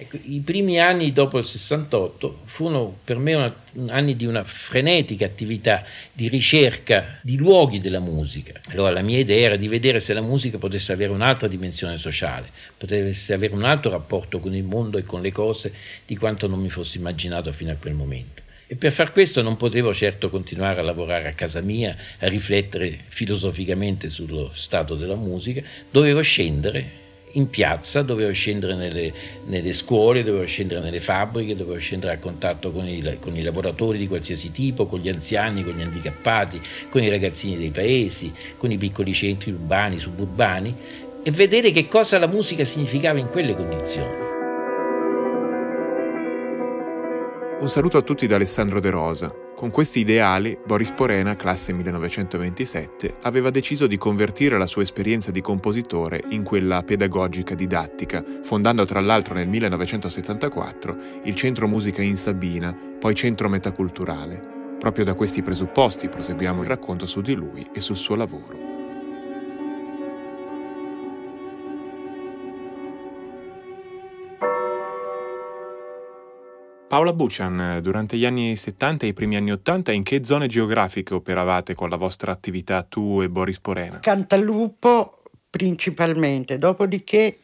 Ecco, I primi anni dopo il 68 furono per me una, anni di una frenetica attività di ricerca di luoghi della musica. Allora la mia idea era di vedere se la musica potesse avere un'altra dimensione sociale, potesse avere un altro rapporto con il mondo e con le cose di quanto non mi fossi immaginato fino a quel momento. E per far questo non potevo certo continuare a lavorare a casa mia, a riflettere filosoficamente sullo stato della musica, dovevo scendere in piazza, dovevo scendere nelle, nelle, scuole, dovevo scendere nelle fabbriche, dovevo scendere a contatto con i, con i, lavoratori di qualsiasi tipo, con gli anziani, con gli handicappati, con i ragazzini dei paesi, con i piccoli centri urbani, suburbani e vedere che cosa la musica significava in quelle condizioni. Un saluto a tutti da Alessandro De Rosa. Con questi ideali, Boris Porena, classe 1927, aveva deciso di convertire la sua esperienza di compositore in quella pedagogica didattica, fondando tra l'altro nel 1974 il Centro Musica in Sabina, poi Centro Metaculturale. Proprio da questi presupposti proseguiamo il racconto su di lui e sul suo lavoro. Paola Buchan, durante gli anni 70 e i primi anni 80, in che zone geografiche operavate con la vostra attività tu e Boris Porena? Cantalupo principalmente, dopodiché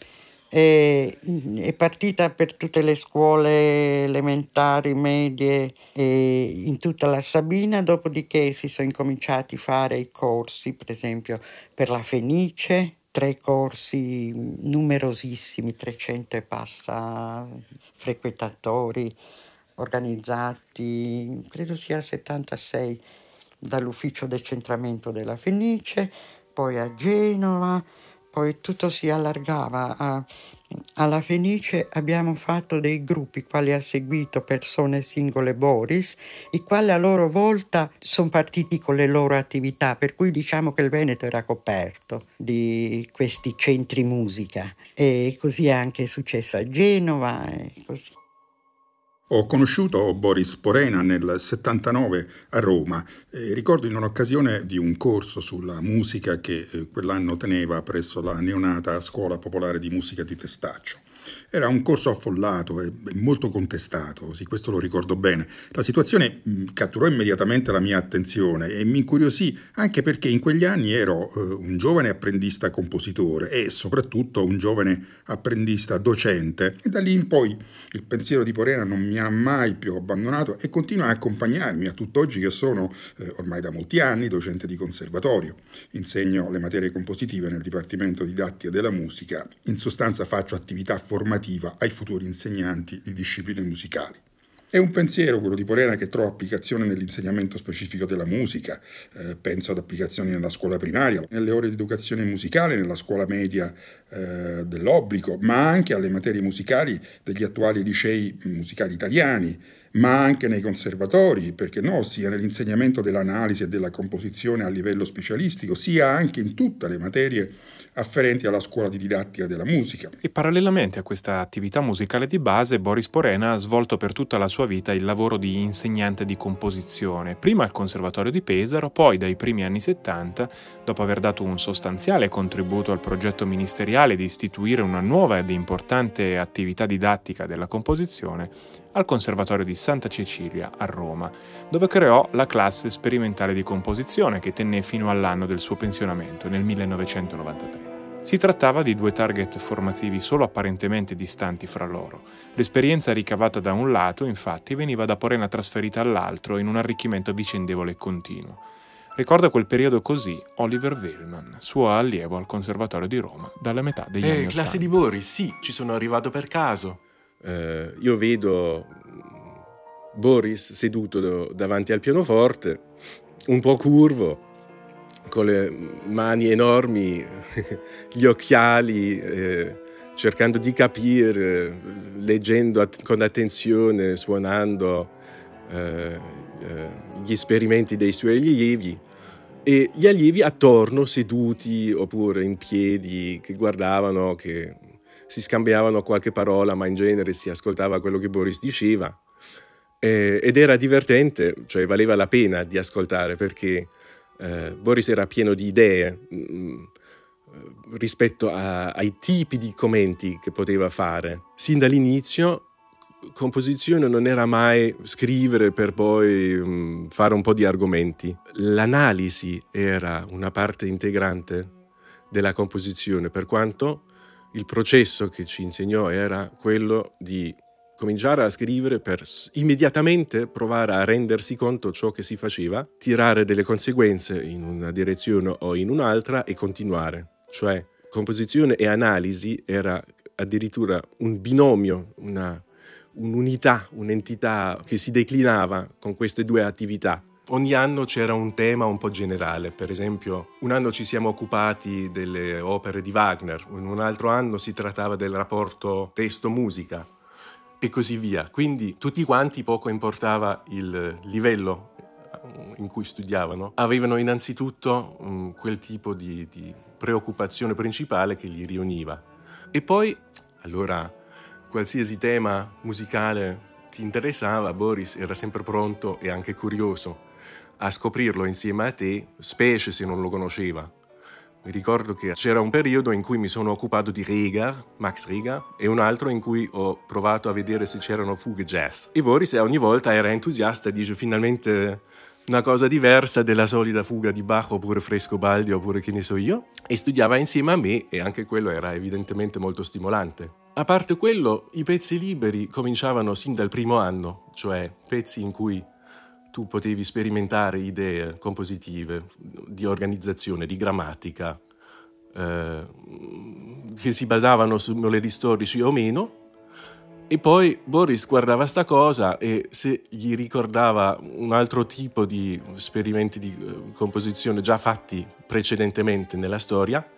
eh, è partita per tutte le scuole elementari, medie eh, in tutta la Sabina, dopodiché si sono incominciati a fare i corsi, per esempio per la Fenice, tre corsi numerosissimi, 300 e passa frequentatori organizzati, credo sia 76, dall'ufficio decentramento della Fenice, poi a Genova, poi tutto si allargava. A, alla Fenice abbiamo fatto dei gruppi, quali ha seguito persone singole Boris, i quali a loro volta sono partiti con le loro attività, per cui diciamo che il Veneto era coperto di questi centri musica e così è anche successo a Genova e così. Ho conosciuto Boris Porena nel 79 a Roma. Eh, ricordo in un'occasione di un corso sulla musica che eh, quell'anno teneva presso la neonata Scuola Popolare di Musica di Testaccio. Era un corso affollato e molto contestato, sì, questo lo ricordo bene. La situazione mm, catturò immediatamente la mia attenzione e mi incuriosì anche perché in quegli anni ero eh, un giovane apprendista compositore e soprattutto un giovane apprendista docente e da lì in poi il pensiero di Porena non mi ha mai più abbandonato e continua a accompagnarmi a tutt'oggi che sono eh, ormai da molti anni docente di conservatorio. Insegno le materie compositive nel Dipartimento Didattica della Musica, in sostanza faccio attività formative formativa ai futuri insegnanti di discipline musicali. È un pensiero quello di Porena che trova applicazione nell'insegnamento specifico della musica, eh, penso ad applicazioni nella scuola primaria, nelle ore di educazione musicale, nella scuola media eh, dell'obbligo, ma anche alle materie musicali degli attuali licei musicali italiani, ma anche nei conservatori, perché no, sia nell'insegnamento dell'analisi e della composizione a livello specialistico, sia anche in tutte le materie afferenti alla scuola di didattica della musica. E parallelamente a questa attività musicale di base, Boris Porena ha svolto per tutta la sua vita il lavoro di insegnante di composizione, prima al Conservatorio di Pesaro, poi dai primi anni 70, dopo aver dato un sostanziale contributo al progetto ministeriale di istituire una nuova ed importante attività didattica della composizione, al Conservatorio di Santa Cecilia a Roma, dove creò la classe sperimentale di composizione che tenne fino all'anno del suo pensionamento nel 1993. Si trattava di due target formativi solo apparentemente distanti fra loro. L'esperienza ricavata da un lato, infatti, veniva da Porena trasferita all'altro in un arricchimento vicendevole e continuo. Ricorda quel periodo così Oliver Vellman, suo allievo al Conservatorio di Roma, dalla metà degli eh, anni classe 80. di Boris, sì, ci sono arrivato per caso. Eh, io vedo Boris seduto davanti al pianoforte, un po' curvo, con le mani enormi, gli occhiali, eh, cercando di capire, leggendo con attenzione, suonando eh, eh, gli esperimenti dei suoi allievi e gli allievi attorno, seduti oppure in piedi, che guardavano, che si scambiavano qualche parola, ma in genere si ascoltava quello che Boris diceva. Eh, ed era divertente, cioè valeva la pena di ascoltare perché eh, Boris era pieno di idee, mh, rispetto a, ai tipi di commenti che poteva fare. Sin dall'inizio composizione non era mai scrivere per poi um, fare un po' di argomenti. L'analisi era una parte integrante della composizione, per quanto il processo che ci insegnò era quello di cominciare a scrivere per immediatamente provare a rendersi conto ciò che si faceva, tirare delle conseguenze in una direzione o in un'altra e continuare. Cioè, composizione e analisi era addirittura un binomio, una un'unità, un'entità che si declinava con queste due attività. Ogni anno c'era un tema un po' generale, per esempio un anno ci siamo occupati delle opere di Wagner, in un altro anno si trattava del rapporto testo-musica e così via. Quindi tutti quanti poco importava il livello eh, in cui studiavano, avevano innanzitutto um, quel tipo di, di preoccupazione principale che li riuniva. E poi, allora, qualsiasi tema musicale ti interessava, Boris era sempre pronto e anche curioso a scoprirlo insieme a te, specie se non lo conosceva. Mi ricordo che c'era un periodo in cui mi sono occupato di Reger, Max Reger, e un altro in cui ho provato a vedere se c'erano fughe jazz. E Boris ogni volta era entusiasta e dice finalmente una cosa diversa della solita fuga di Bach oppure Fresco Baldi oppure che ne so io, e studiava insieme a me e anche quello era evidentemente molto stimolante. A parte quello, i pezzi liberi cominciavano sin dal primo anno, cioè pezzi in cui tu potevi sperimentare idee compositive, di organizzazione, di grammatica, eh, che si basavano su modelli storici o meno, e poi Boris guardava sta cosa e se gli ricordava un altro tipo di esperimenti di eh, composizione già fatti precedentemente nella storia,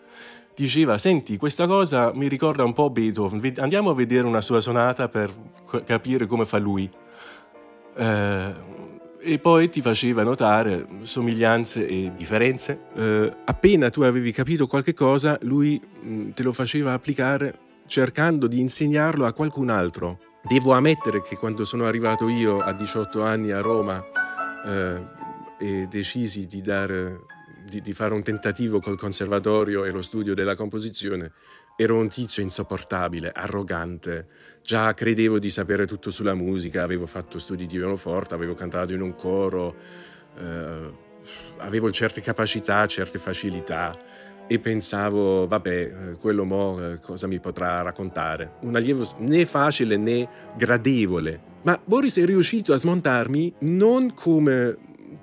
diceva, senti, questa cosa mi ricorda un po' Beethoven, andiamo a vedere una sua sonata per capire come fa lui. Eh, e poi ti faceva notare somiglianze e differenze. Eh, appena tu avevi capito qualche cosa, lui mm, te lo faceva applicare cercando di insegnarlo a qualcun altro. Devo ammettere che quando sono arrivato io a 18 anni a Roma eh, e decisi di dare di, di, fare un tentativo col conservatorio e lo studio della composizione, ero un tizio insopportabile, arrogante. Già credevo di sapere tutto sulla musica, avevo fatto studi di pianoforte, avevo cantato in un coro, eh, avevo certe capacità, certe facilità e pensavo, vabbè, eh, quello mo eh, cosa mi potrà raccontare? Un allievo né facile né gradevole. Ma Boris è riuscito a smontarmi non come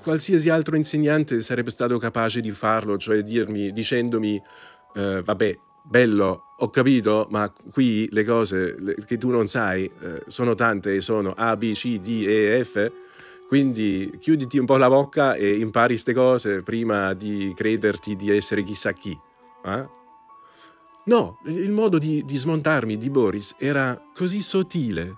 qualsiasi altro insegnante sarebbe stato capace di farlo, cioè dirmi, dicendomi, eh, vabbè, bello, ho capito, ma qui le cose che tu non sai eh, sono tante e sono A, B, C, D, E, F, quindi chiuditi un po' la bocca e impari queste cose prima di crederti di essere chissà chi. Eh? No, il modo di, di smontarmi di Boris era così sottile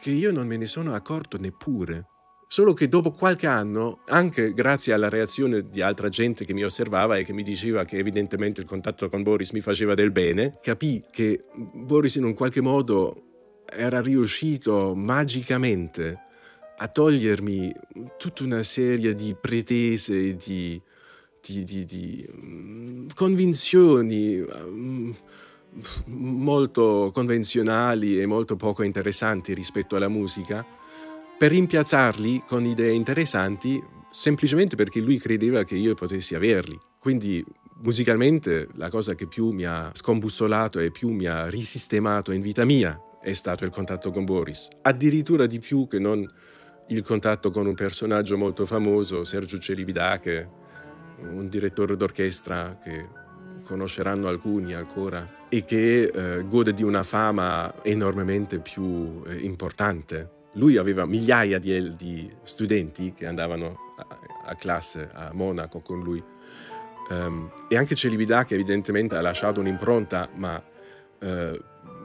che io non me ne sono accorto neppure. Solo che dopo qualche anno, anche grazie alla reazione di altra gente che mi osservava e che mi diceva che evidentemente il contatto con Boris mi faceva del bene, capì che Boris in un qualche modo era riuscito magicamente a togliermi tutta una serie di pretese, di, di, di, di mm, convinzioni mm, molto convenzionali e molto poco interessanti rispetto alla musica per rimpiazzarli con idee interessanti semplicemente perché lui credeva che io potessi averli. Quindi musicalmente la cosa che più mi ha scombussolato e più mi ha risistemato in vita mia è stato il contatto con Boris. Addirittura di più che non il contatto con un personaggio molto famoso, Sergio Celibidache, un direttore d'orchestra che conosceranno alcuni ancora e che eh, gode di una fama enormemente più eh, importante lui aveva migliaia di, di studenti che andavano a, a, classe a Monaco con lui um, e anche Celibida che evidentemente ha lasciato un'impronta, ma uh,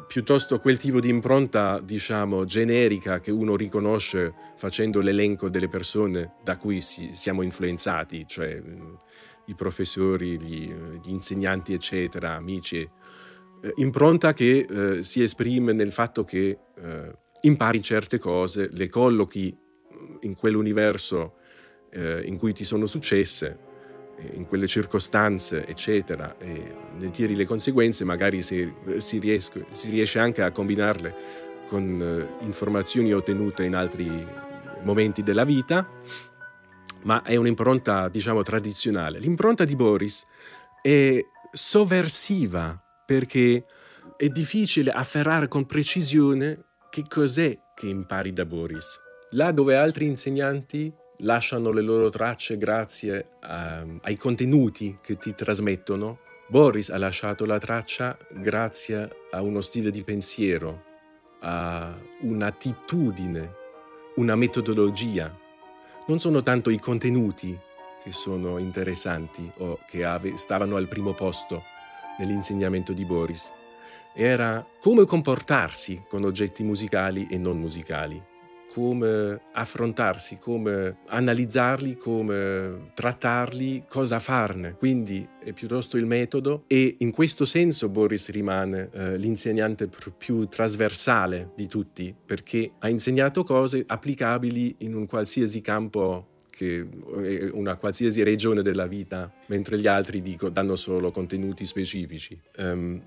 piuttosto quel tipo di impronta, diciamo, generica che uno riconosce facendo l'elenco delle persone da cui si, siamo influenzati, cioè uh, i professori, gli, gli, insegnanti, eccetera, amici. Uh, impronta che si esprime nel fatto che impari certe cose, le collochi in quell'universo eh, in cui ti sono successe in quelle circostanze, eccetera, e ne tiri le conseguenze, magari si, si, riesco, si riesce anche a combinarle con eh, informazioni ottenute in altri momenti della vita, ma è un'impronta, diciamo, tradizionale. L'impronta di Boris è sovversiva perché è difficile afferrare con precisione che cos'è che impari da Boris. Là dove altri insegnanti lasciano le loro tracce grazie a, ai contenuti che ti trasmettono, Boris ha lasciato la traccia grazie a uno stile di pensiero, a un'attitudine, una metodologia. Non sono tanto i contenuti che sono interessanti o che stavano al primo posto nell'insegnamento di Boris. Era come comportarsi con oggetti musicali e non musicali come affrontarsi, come analizzarli, come trattarli, cosa farne. Quindi è piuttosto il metodo e in questo senso Boris rimane eh, l'insegnante più trasversale di tutti perché ha insegnato cose applicabili in un qualsiasi campo che una qualsiasi regione della vita, mentre gli altri dico, danno solo contenuti specifici. Um,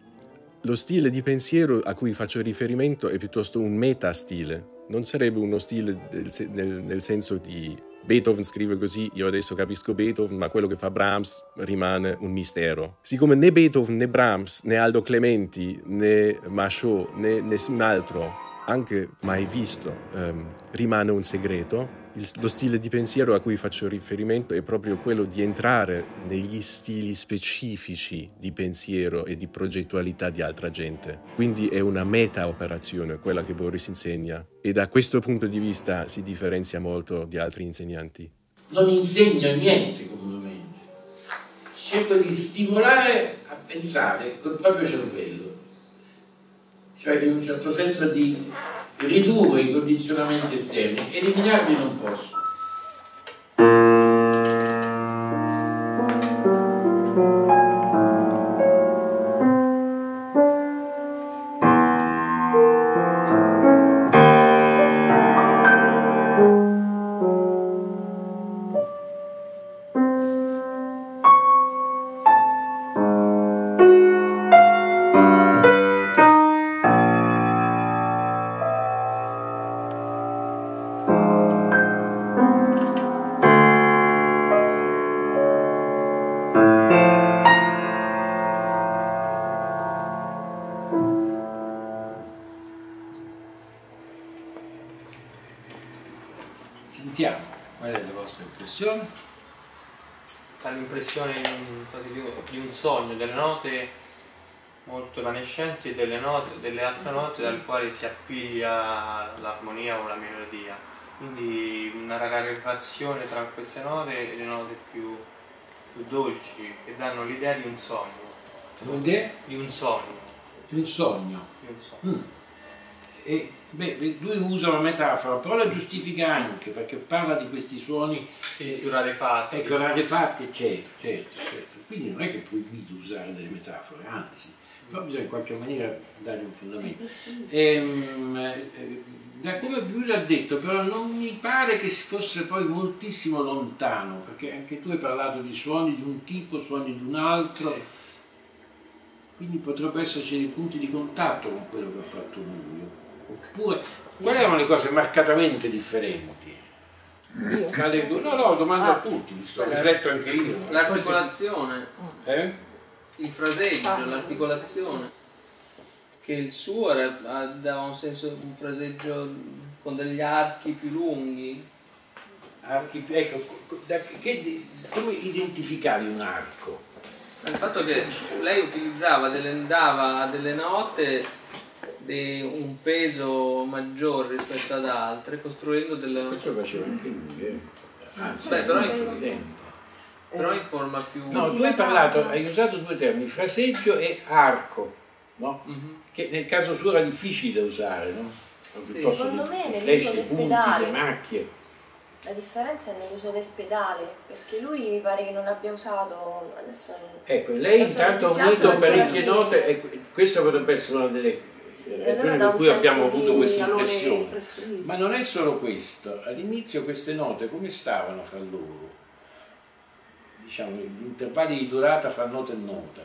lo stile di pensiero a cui faccio riferimento è piuttosto un metastile, non sarebbe uno stile del, nel, nel, senso di Beethoven scrive così, io adesso capisco Beethoven, ma quello che fa Brahms rimane un mistero. Siccome né Beethoven né Brahms né Aldo Clementi né Machot né nessun altro anche mai visto, um, rimane un segreto. Il, lo stile di pensiero a cui faccio riferimento è proprio quello di entrare negli stili specifici di pensiero e di progettualità di altra gente. Quindi è una meta operazione quella che Boris insegna e da questo punto di vista si differenzia molto di altri insegnanti. Non insegno niente comunemente, cerco di stimolare a pensare col proprio cervello cioè in un certo senso di ridurre i condizionamenti esterni, eliminarli non posso. Delle, note, delle altre note dalle quali si appiglia l'armonia o la melodia. Quindi una rarefazione tra queste note e le note più, più dolci che danno l'idea di un sogno. L'idea? Di un sogno. Di un sogno. Di un sogno. Mm. E, beh, lui usa una metafora, però la giustifica anche perché parla di questi suoni sì, più rarefatti. Ecco, rarefatti, certo, certo, certo. Quindi non è che è proibito usare delle metafore, anzi però bisogna in qualche maniera dargli un fondamento. E, ehm, eh, da come lui l'ha detto, però non mi pare che fosse poi moltissimo lontano, perché anche tu hai parlato di suoni di un tipo, suoni di un altro, sì. quindi potrebbero esserci dei punti di contatto con quello che ha fatto lui. Oppure, quali erano le cose marcatamente differenti? Io? No, no, domanda ah, a tutti, sto rifletto anche io. L'articolazione. Eh? Il fraseggio, ah. l'articolazione, che il suo era, dava un senso, un fraseggio con degli archi più lunghi. Archi, ecco, da, che, come identificavi un arco? Il fatto che lei utilizzava delle, dava a delle note di un peso maggiore rispetto ad altre, costruendo delle... Questo faceva anche lui, eh? Anzi, Beh, però è evidente però in forma più... No, tu hai parlato, hai usato due termini, fraseggio e arco, no? Mm-hmm. Che nel caso suo era difficile da usare, no? Sì. Secondo me nell'uso del punti, pedale. le macchie. La differenza è nell'uso del pedale, perché lui mi pare che non abbia usato adesso Ecco, lei intanto ha unito parecchie note e questo potrebbe essere una delle sì, ragioni per cui abbiamo avuto questa impressione. Ma non è solo questo, all'inizio queste note come stavano fra loro? Diciamo, gli intervalli di durata fra nota e nota.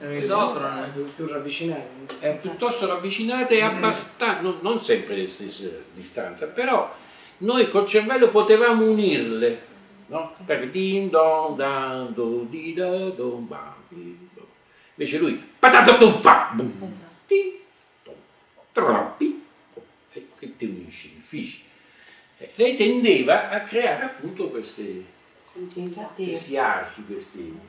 Il microfono è più ravvicinate. È piuttosto ravvicinate e abbastanza, non, non sempre le stesse distanze, però noi col cervello potevamo unirle, no? Per din don dan do di da don ba Invece lui patata tum pa bum ti troppi che ti unisci, difficile. Lei tendeva a creare appunto questi, infatti, questi archi, questi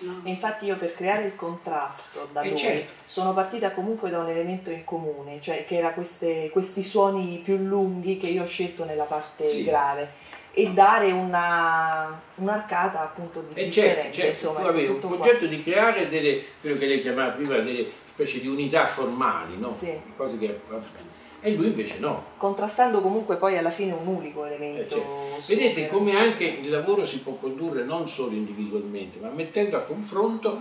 No. infatti io per creare il contrasto da eh lui certo. sono partita comunque da un elemento in comune, cioè che era queste, questi suoni più lunghi che io ho scelto nella parte sì. grave e dare una, un'arcata appunto di eh differenza. certo, certo. Insomma, tu avevi un progetto qua. di creare delle, quello che lei chiamava prima delle specie di unità formali, no? Sì. Cose che, e lui invece no. Contrastando comunque poi alla fine un unico Eh, elemento. certo. super- Vedete come anche il lavoro si può condurre non solo individualmente, ma mettendo a confronto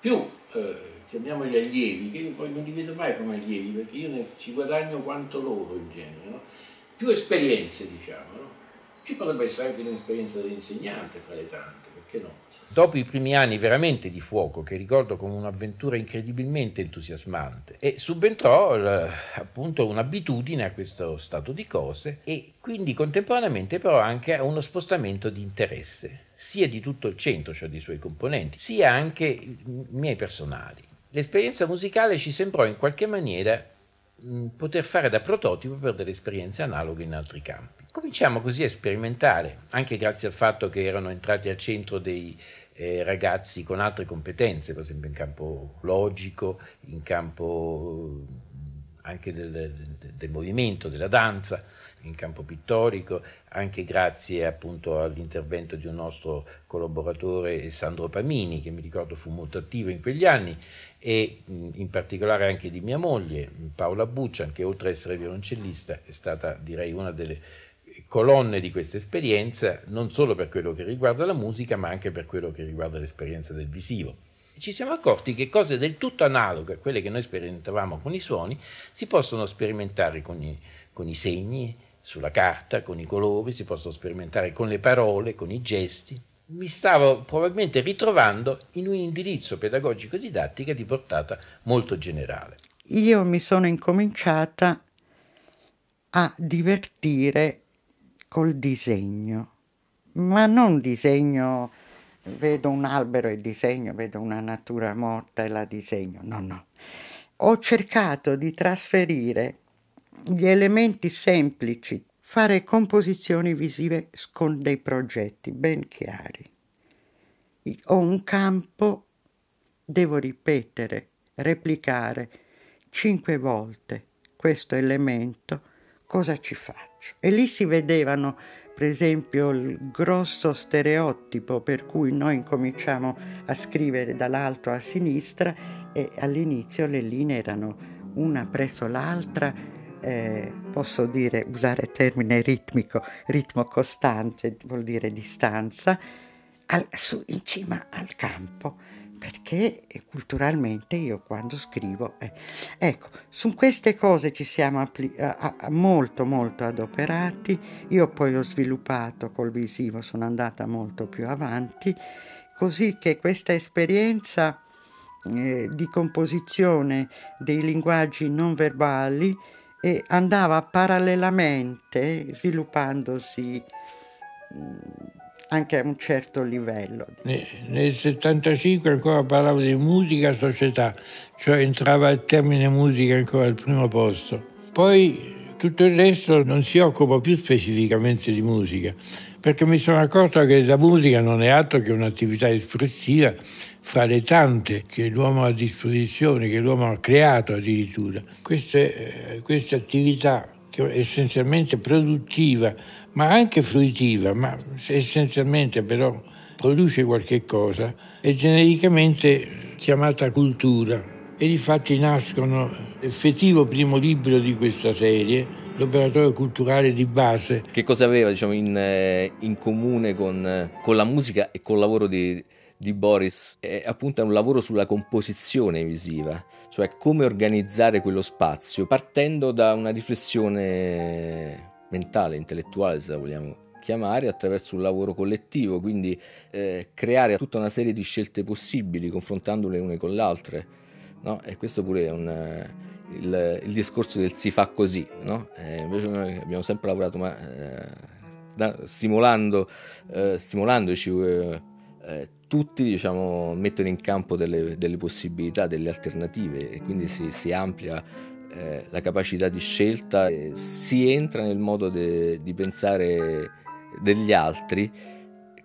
più, eh, chiamiamoli allievi, che io poi non li vedo mai come allievi, perché io ne ci guadagno quanto loro in genere, no? più esperienze diciamo. No? Ci potrebbe essere anche un'esperienza dell'insegnante fra le tante, perché no? Dopo i primi anni veramente di fuoco, che ricordo come un'avventura incredibilmente entusiasmante, e subentrò l- appunto un'abitudine a questo stato di cose e quindi contemporaneamente però anche a uno spostamento di interesse, sia di tutto il centro, cioè dei suoi componenti, sia anche miei personali. L'esperienza musicale ci sembrò in qualche maniera mh, poter fare da prototipo per delle esperienze analoghe in altri campi. Cominciamo così a sperimentare, anche grazie al fatto che erano entrati al centro dei eh, ragazzi con altre competenze, per esempio in campo logico, in campo eh, anche del, del- del movimento, della danza, in campo pittorico, anche grazie appunto all'intervento di un nostro collaboratore Sandro Pamini, che mi ricordo fu molto attivo in quegli anni, e in particolare anche di mia moglie, Paola Buccian, che oltre ad essere violoncellista è stata direi una delle colonne di questa esperienza, non solo per quello che riguarda la musica, ma anche per quello che riguarda l'esperienza del visivo. Ci siamo accorti che cose del tutto analoghe a quelle che noi sperimentavamo con i suoni si possono sperimentare con i, con i segni sulla carta, con i colori, si possono sperimentare con le parole, con i gesti. Mi stavo probabilmente ritrovando in un indirizzo pedagogico didattica di portata molto generale. Io mi sono incominciata a divertire col disegno, ma non disegno, vedo un albero e disegno, vedo una natura morta e la disegno, no, no. Ho cercato di trasferire gli elementi semplici, fare composizioni visive con dei progetti ben chiari. Ho un campo, devo ripetere, replicare cinque volte questo elemento, cosa ci faccio? E lì si vedevano, per esempio, il grosso stereotipo per cui noi incominciamo a scrivere dall'alto a sinistra e all'inizio le linee erano una presso l'altra, eh, posso dire, usare termine ritmico, ritmo costante vuol dire distanza, al- su, in cima al campo, perché eh, culturalmente io quando scrivo... eh, ecco, su queste cose ci siamo appli- a- a- molto molto adoperati, io poi ho sviluppato col visivo, sono andata molto più avanti, così che questa esperienza eh, di composizione dei linguaggi non verbali eh, andava parallelamente sviluppandosi mh, anche a un certo livello. Ne- Nel 75 ancora parlavo di musica società, cioè entrava il termine musica ancora al primo posto. Poi tutto il resto non si occupa più specificamente di musica, perché mi sono accorto che la musica non è altro che un'attività espressiva fra le tante che l'uomo ha a disposizione, che l'uomo ha creato addirittura. Queste, eh, queste attività che è essenzialmente produttiva, ma anche fruitiva, ma essenzialmente però produce qualche cosa, è genericamente chiamata cultura. E difatti nascono l'effettivo primo libro di questa serie, l'operatore culturale di base, Che cosa aveva diciamo, in, eh, in comune con, con la musica e col lavoro di, di Boris? È appunto un lavoro sulla composizione visiva, cioè come organizzare quello spazio partendo da una riflessione mentale, intellettuale, se la vogliamo chiamare attraverso un lavoro collettivo, quindi eh, creare tutta una serie di scelte possibili, confrontandole une con le altre. No? E questo pure è un, eh, il, il, discorso del si fa così. No? Eh, invece noi abbiamo sempre lavorato ma, eh, da, stimolando, eh, stimolandoci eh, tutti diciamo, mettono in campo delle, delle, possibilità, delle alternative e quindi si, si amplia eh, la capacità di scelta, si entra nel modo de, di pensare degli altri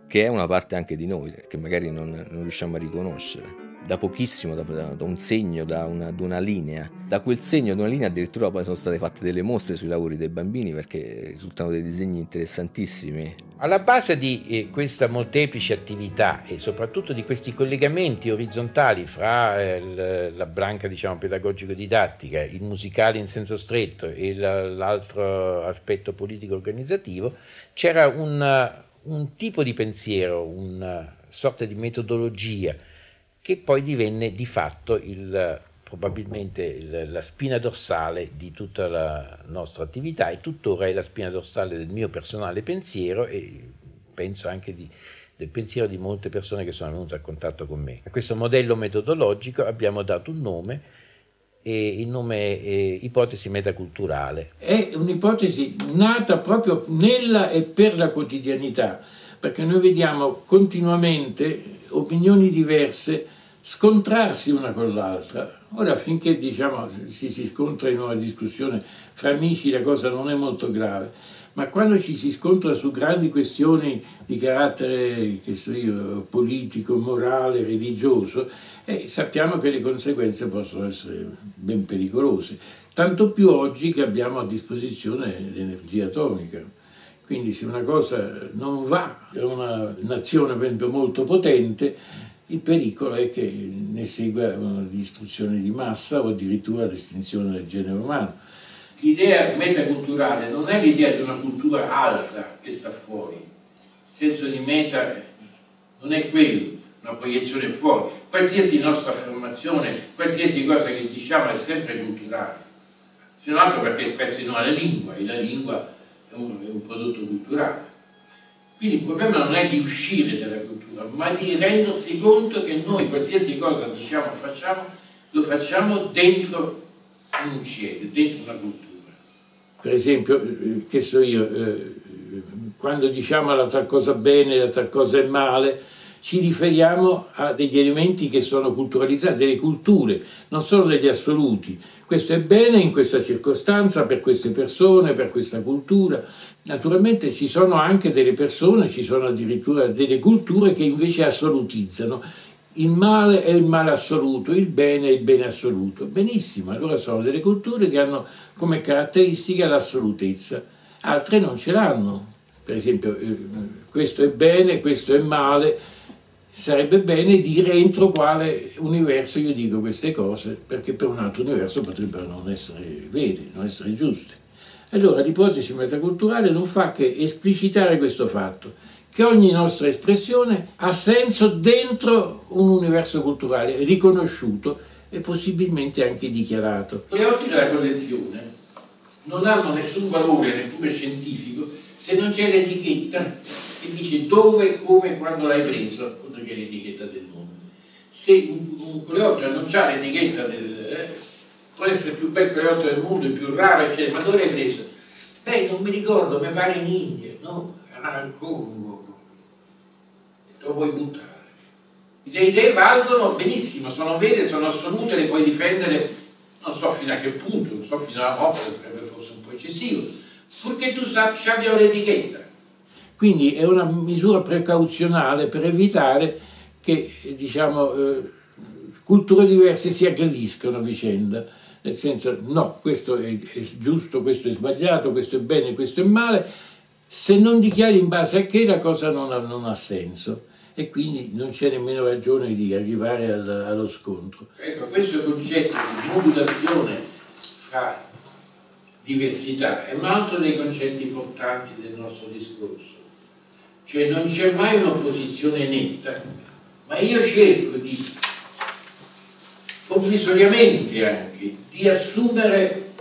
che è una parte anche di noi, che magari non, non riusciamo a riconoscere da pochissimo, da, da un segno, da una, da una, linea. Da quel segno, da una linea addirittura poi sono state fatte delle mostre sui lavori dei bambini perché risultano dei disegni interessantissimi. Alla base di eh, questa molteplice attività e soprattutto di questi collegamenti orizzontali fra eh, la branca diciamo, pedagogico-didattica, il musicale in senso stretto e l'altro aspetto politico-organizzativo, c'era un, un tipo di pensiero, una sorta di metodologia che poi divenne di fatto il, probabilmente il, la spina dorsale di tutta la nostra attività e tuttora è la spina dorsale del mio personale pensiero e penso anche di, del pensiero di molte persone che sono venute a contatto con me. A questo modello metodologico abbiamo dato un nome il nome è ipotesi metaculturale. È un'ipotesi nata proprio nella e per la quotidianità, perché noi vediamo continuamente opinioni diverse scontrarsi una con l'altra. Ora, finché diciamo, ci si scontra in una discussione fra amici, la cosa non è molto grave, ma quando ci si scontra su grandi questioni di carattere so io, politico, morale, religioso, eh, sappiamo che le conseguenze possono essere ben pericolose. Tanto più oggi che abbiamo a disposizione l'energia atomica. Quindi se una cosa non va, è una nazione per esempio molto potente, il pericolo è che ne segua una distruzione di massa o addirittura l'estinzione del genere umano. L'idea metaculturale non è l'idea di una cultura alta che sta fuori, il senso di meta non è quello, una proiezione fuori. Qualsiasi nostra affermazione, qualsiasi cosa che diciamo è sempre culturale, se non altro perché è espressa in una lingua, e la lingua è un prodotto culturale. Quindi il problema non è di uscire dalla cultura, ma di rendersi conto che noi qualsiasi cosa diciamo o facciamo, lo facciamo dentro un cielo, dentro una cultura. Per esempio, eh, che so io, eh, quando diciamo la tal cosa bene, la tal cosa è male, ci riferiamo a degli elementi che sono culturalizzati, delle culture, non sono degli assoluti. Questo è bene in questa circostanza, per queste persone, per questa cultura. Naturalmente ci sono anche delle persone, ci sono addirittura delle culture che invece assolutizzano. Il male è il male assoluto, il bene è il bene assoluto. Benissimo, allora sono delle culture che hanno come caratteristica l'assolutezza, altre non ce l'hanno. Per esempio, eh, questo è bene, questo è male. Sarebbe bene dire entro quale universo io dico queste cose, perché per un altro universo potrebbero non essere vere, non essere giuste. Allora l'ipotesi metaculturale non fa che esplicitare questo fatto, che ogni nostra espressione ha senso dentro un universo culturale riconosciuto e possibilmente anche dichiarato. Le ordini della collezione non hanno nessun valore, neppure scientifico, se non c'è l'etichetta che dice dove, come e quando l'hai preso, oltre che l'etichetta del nome. Se un, un coleottero non ha l'etichetta del... Eh, può essere il più bel coleottero del mondo, il più raro, eccetera, ma dove l'hai preso? Beh, non mi ricordo, mi pare in India, no? Era Congo. Te lo puoi buttare. Le idee valgono benissimo, sono vere, sono assolute, le puoi difendere, non so fino a che punto, non so fino a morte, sarebbe forse un po' eccessivo, purché tu sappia abbia un'etichetta. Quindi è una misura precauzionale per evitare che, diciamo, eh, culture diverse si aggrediscano a vicenda. Nel senso no, questo è, è, giusto, questo è sbagliato, questo è bene, questo è male, se non dichiari in base a che la cosa non ha, non ha senso. E quindi non c'è nemmeno ragione di arrivare al, allo scontro. Ecco, questo concetto di modulazione fra diversità è un altro dei concetti importanti del nostro discorso, cioè non c'è mai un'opposizione netta, ma io cerco di provvisoriamente anche, di assumere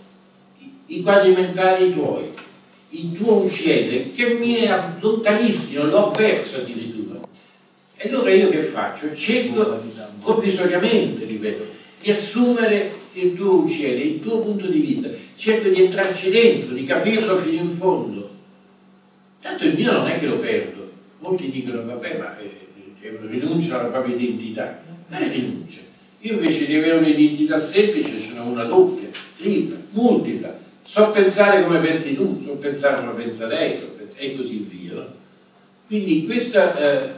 i quadri mentali tuoi il tuo UCL che mi è lontanissimo, l'ho perso addirittura. E allora io che faccio? Cerco provvisoriamente, ripeto, di assumere il tuo UCL, il tuo punto di vista, cerco di entrarci dentro, di capirlo fino in fondo. Tanto il mio non è che lo perdo. Molti dicono, vabbè, ma eh, eh rinunciano alla propria identità. Non è rinuncia. Io invece di avere un'identità semplice ce n'ho una doppia, tripla, multipla so pensare come pensi tu, so pensare come pensa lei, so pensare, e così via. No? Quindi questa eh,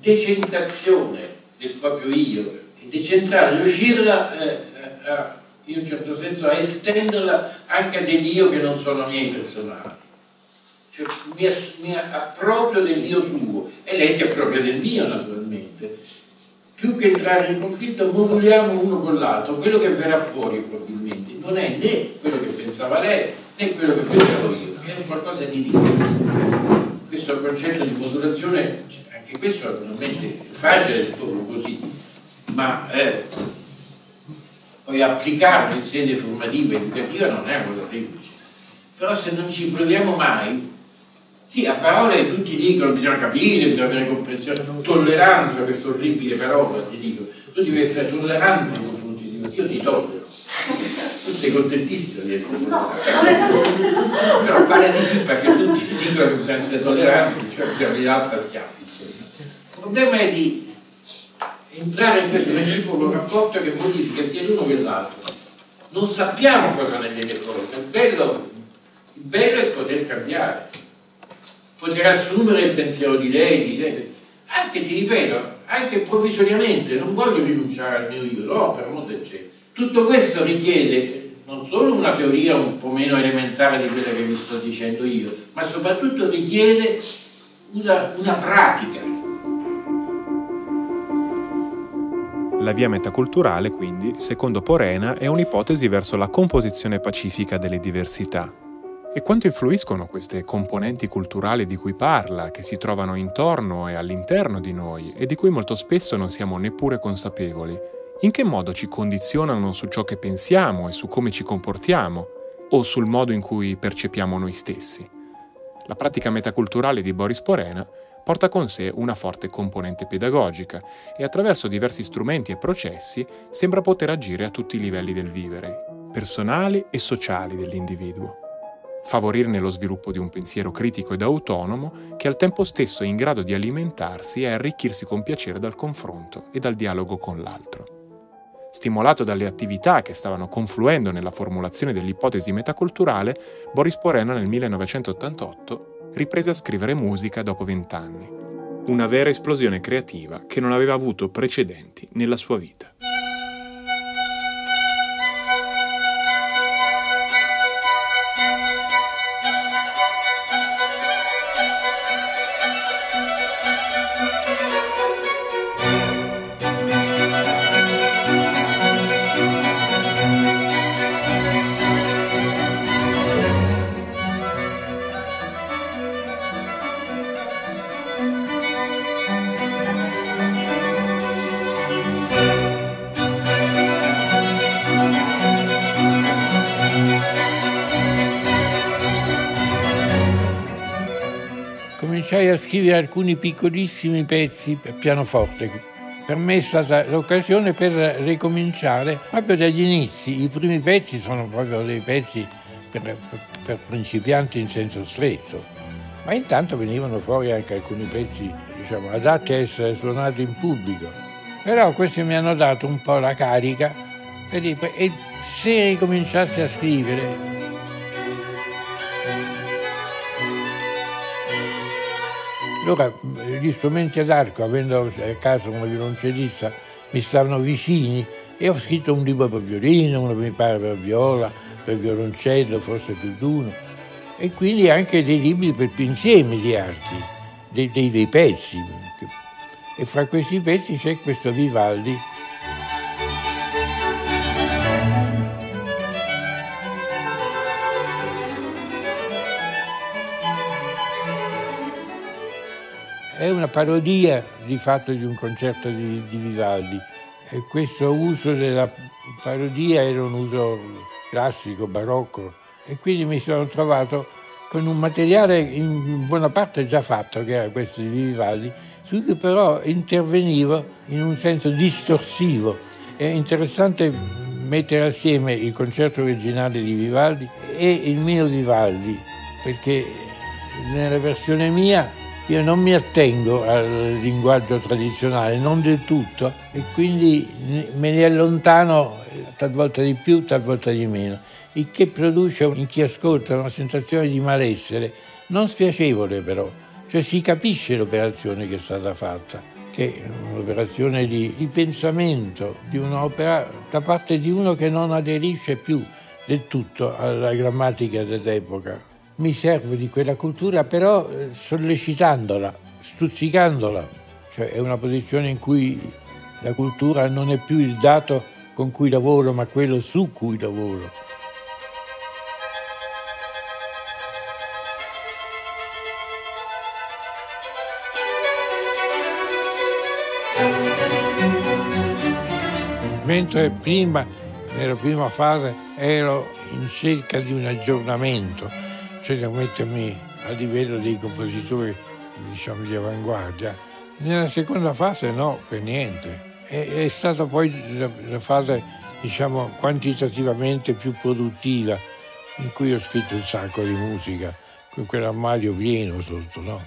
decentrazione del proprio io, decentrare, riuscirla eh, a, in un certo senso a estenderla anche a degli io che non sono miei personali. Cioè, mi, mi approprio dell'io suo e lei si appropria del mio naturalmente. Più che entrare in conflitto moduliamo uno con l'altro, quello che verrà fuori probabilmente non è né quello che pensava lei né quello che pensavo io, è qualcosa di diverso. Questo concetto di modulazione, anche questo naturalmente è facile esporlo così, ma eh, poi applicarlo in sede formativa e educativa non è una cosa semplice. Però se non ci proviamo mai, sì, a parole tutti dicono bisogna capire, bisogna avere comprensione, tolleranza, questa orribile parola, ti dico, tu devi essere tollerante nei confronti di me, io ti tollero tu sei contentissimo di essere tollerante. Però pare di sì perché tutti dicono che bisogna essere tolleranti, cioè bisogna venire l'altra schiaffi. Il problema è di entrare in questo reciproco rapporto che modifica sia l'uno che l'altro. Non sappiamo cosa ne viene fuori. Il bello, il bello è poter cambiare, poter assumere il pensiero di lei, di lei. Anche, ti ripeto, anche provvisoriamente, non voglio rinunciare al mio io, no, per amor del cielo tutto questo richiede non solo una teoria un po' meno elementare di quella che vi sto dicendo io, ma soprattutto richiede una, una pratica. La via metaculturale, quindi, secondo Porena, è un'ipotesi verso la composizione pacifica delle diversità. E quanto influiscono queste componenti culturali di cui parla, che si trovano intorno e all'interno di noi e di cui molto spesso non siamo neppure consapevoli, in che modo ci condizionano su ciò che pensiamo e su come ci comportiamo, o sul modo in cui percepiamo noi stessi. La pratica metaculturale di Boris Porena porta con sé una forte componente pedagogica e attraverso diversi strumenti e processi sembra poter agire a tutti i livelli del vivere, personali e sociali dell'individuo. Favorirne lo sviluppo di un pensiero critico ed autonomo che al tempo stesso è in grado di alimentarsi e arricchirsi con piacere dal confronto e dal dialogo con l'altro. Stimolato dalle attività che stavano confluendo nella formulazione dell'ipotesi metaculturale, Boris Porena nel 1988 riprese a scrivere musica dopo vent'anni. Una vera esplosione creativa che non aveva avuto precedenti nella sua vita. Scrivere alcuni piccolissimi pezzi per pianoforte. Per me è stata l'occasione per ricominciare proprio dagli inizi. I primi pezzi sono proprio dei pezzi per, per principianti in senso stretto, ma intanto venivano fuori anche alcuni pezzi diciamo, adatti a essere suonati in pubblico. Però questi mi hanno dato un po' la carica e se ricominciassi a scrivere Allora gli strumenti ad arco, avendo a casa una violoncellista, mi stavano vicini e ho scritto un libro per violino, uno mi pare per viola, per violoncello, forse più di uno, e quindi anche dei libri per più insieme di arti, dei, dei, dei pezzi. E fra questi pezzi c'è questo Vivaldi è una parodia di fatto di un concerto di, di Vivaldi e questo uso della parodia era un uso classico, barocco e quindi mi sono trovato con un materiale in buona parte già fatto, che era questo di Vivaldi, su cui però intervenivo in un senso distorsivo. È interessante mettere assieme il concerto originale di Vivaldi e il mio Vivaldi, perché nella versione mia io non mi attengo al linguaggio tradizionale, non del tutto, e quindi me ne allontano talvolta di più, talvolta di meno, il che produce in chi ascolta una sensazione di malessere, non spiacevole però, cioè si capisce l'operazione che è stata fatta, che è un'operazione di pensamento di un'opera da parte di uno che non aderisce più del tutto alla grammatica dell'epoca mi servo di quella cultura però eh, sollecitandola, stuzzicandola, cioè è una posizione in cui la cultura non è più il dato con cui lavoro, ma quello su cui lavoro. Mentre prima, nella prima fase, ero in cerca di un aggiornamento, da mettermi a livello dei compositori diciamo di avanguardia. Nella seconda fase no, per niente. È, è stata poi la, la fase diciamo quantitativamente più produttiva in cui ho scritto un sacco di musica, con quell'armadio pieno sotto, no?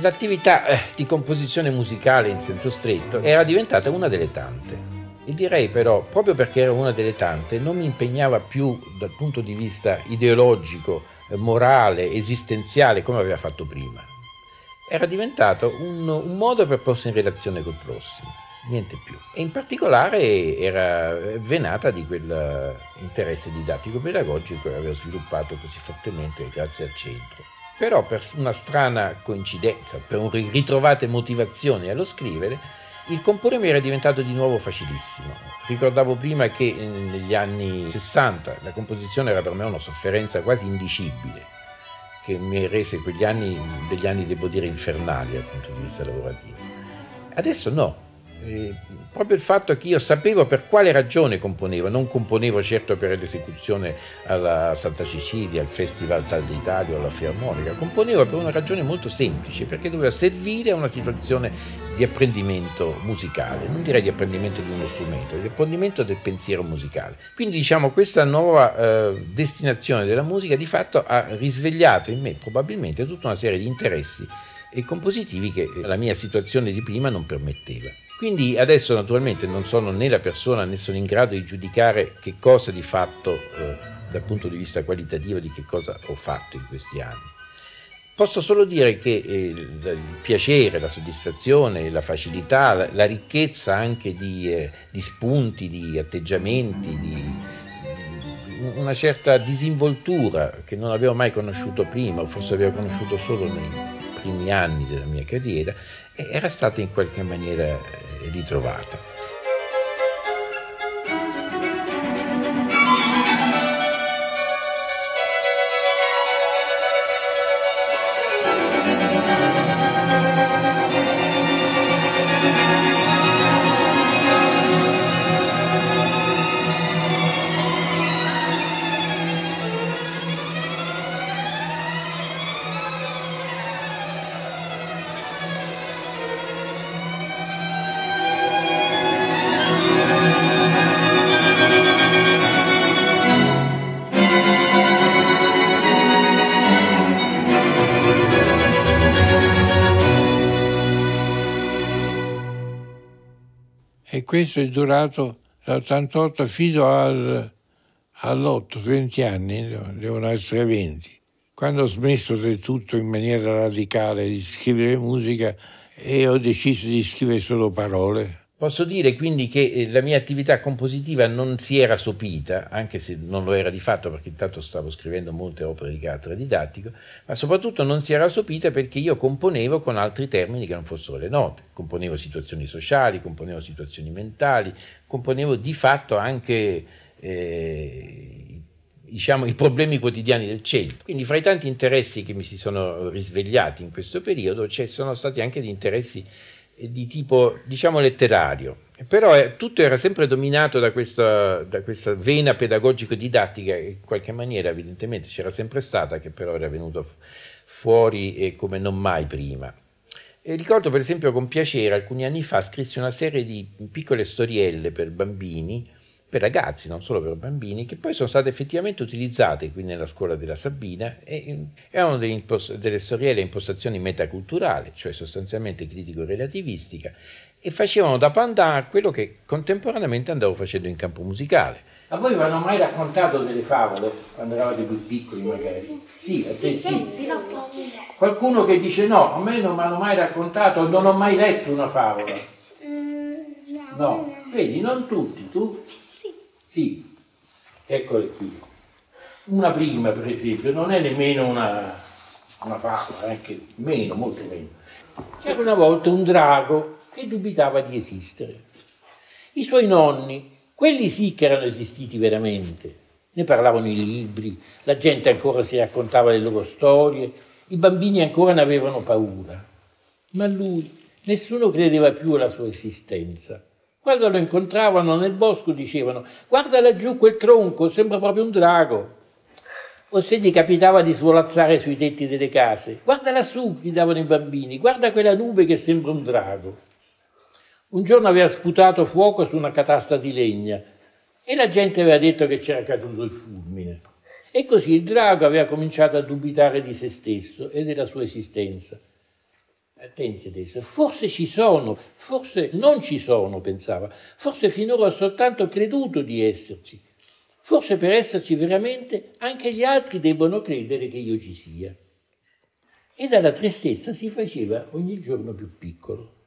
L'attività eh, di composizione musicale in senso stretto era diventata una delle tante e direi però, proprio perché era una delle tante, non mi impegnava più dal punto di vista ideologico, eh, morale, esistenziale come aveva fatto prima. Era diventato un, un modo per porsi in relazione col prossimo, niente più. E in particolare era venata di quell'interesse didattico-pedagogico che avevo sviluppato così fortemente grazie al centro. Però per una strana coincidenza, per un ritrovate motivazioni allo scrivere, il comporre mi era diventato di nuovo facilissimo. Ricordavo prima che eh, negli anni 60 la composizione era per me una sofferenza quasi indicibile, che mi rese quegli anni, degli anni, devo dire, infernali dal punto di vista lavorativo. Adesso no, eh, proprio il fatto che io sapevo per quale ragione componevo, non componevo certo per l'esecuzione alla Santa Cecilia, al Festival Tal d'Italia o alla Filarmonica, componevo per una ragione molto semplice, perché doveva servire a una situazione di apprendimento musicale, non direi di apprendimento di uno strumento, di apprendimento del pensiero musicale. Quindi diciamo questa nuova eh, destinazione della musica di fatto ha risvegliato in me probabilmente tutta una serie di interessi e compositivi che la mia situazione di prima non permetteva. Quindi adesso naturalmente non sono né la persona né sono in grado di giudicare che cosa di fatto eh, dal punto di vista qualitativo di che cosa ho fatto in questi anni. Posso solo dire che eh, il piacere, la soddisfazione, la facilità, la, ricchezza anche di, eh, di, spunti, di atteggiamenti, di, una certa disinvoltura che non avevo mai conosciuto prima, o forse avevo conosciuto solo nei primi anni della mia carriera, era stata in qualche maniera eh, ritrovata. Questo è durato dall'88 fino al, all'8, 20 anni, devono essere 20. Quando ho smesso del tutto in maniera radicale di scrivere musica e ho deciso di scrivere solo parole, Posso dire quindi che eh, la mia attività compositiva non si era sopita, anche se non lo era di fatto perché intanto stavo scrivendo molte opere di carattere didattico, ma soprattutto non si era sopita perché io componevo con altri termini che non fossero le note. Componevo situazioni sociali, componevo situazioni mentali, componevo di fatto anche eh, diciamo, i problemi quotidiani del centro. Quindi fra i tanti interessi che mi si sono risvegliati in questo periodo ci sono stati anche gli interessi di tipo, diciamo, letterario. Però eh, tutto era sempre dominato da questa, da questa vena pedagogico-didattica che in qualche maniera evidentemente c'era sempre stata, che però era venuto fuori eh, come non mai prima. E ricordo per esempio con piacere alcuni anni fa scrissi una serie di piccole storielle per bambini, per ragazzi, non solo per bambini, che poi sono state effettivamente utilizzate qui nella scuola della Sabina e erano delle, impost- delle storielle a impostazione metaculturale, cioè sostanzialmente critico-relativistica, e facevano da pandan a quello che contemporaneamente andavo facendo in campo musicale. A voi vi hanno mai raccontato delle favole quando eravate più piccoli magari? Sì, a te sì. Qualcuno che dice no, a me non mi hanno mai raccontato, non ho mai letto una favola. No, vedi, non tutti, tu? Sì. Eccole qui. Una prima, per esempio, non è nemmeno una, una favola, anche meno, molto meno. C'era una volta un drago che dubitava di esistere. I suoi nonni, quelli sì che erano esistiti veramente, ne parlavano i libri, la gente ancora si raccontava le loro storie, i bambini ancora ne avevano paura. Ma lui, nessuno credeva più alla sua esistenza. Quando lo incontravano nel bosco dicevano guarda laggiù quel tronco, sembra proprio un drago. O se gli capitava di svolazzare sui tetti delle case, guarda lassù, gridavano i bambini, guarda quella nube che sembra un drago. Un giorno aveva sputato fuoco su una catasta di legna e la gente aveva detto che c'era caduto il fulmine. E così il drago aveva cominciato a dubitare di se stesso e della sua esistenza. Attenti adesso, forse ci sono, forse non ci sono, pensava, forse finora ho soltanto creduto di esserci, forse per esserci veramente anche gli altri debbono credere che io ci sia. E dalla tristezza si faceva ogni giorno più piccolo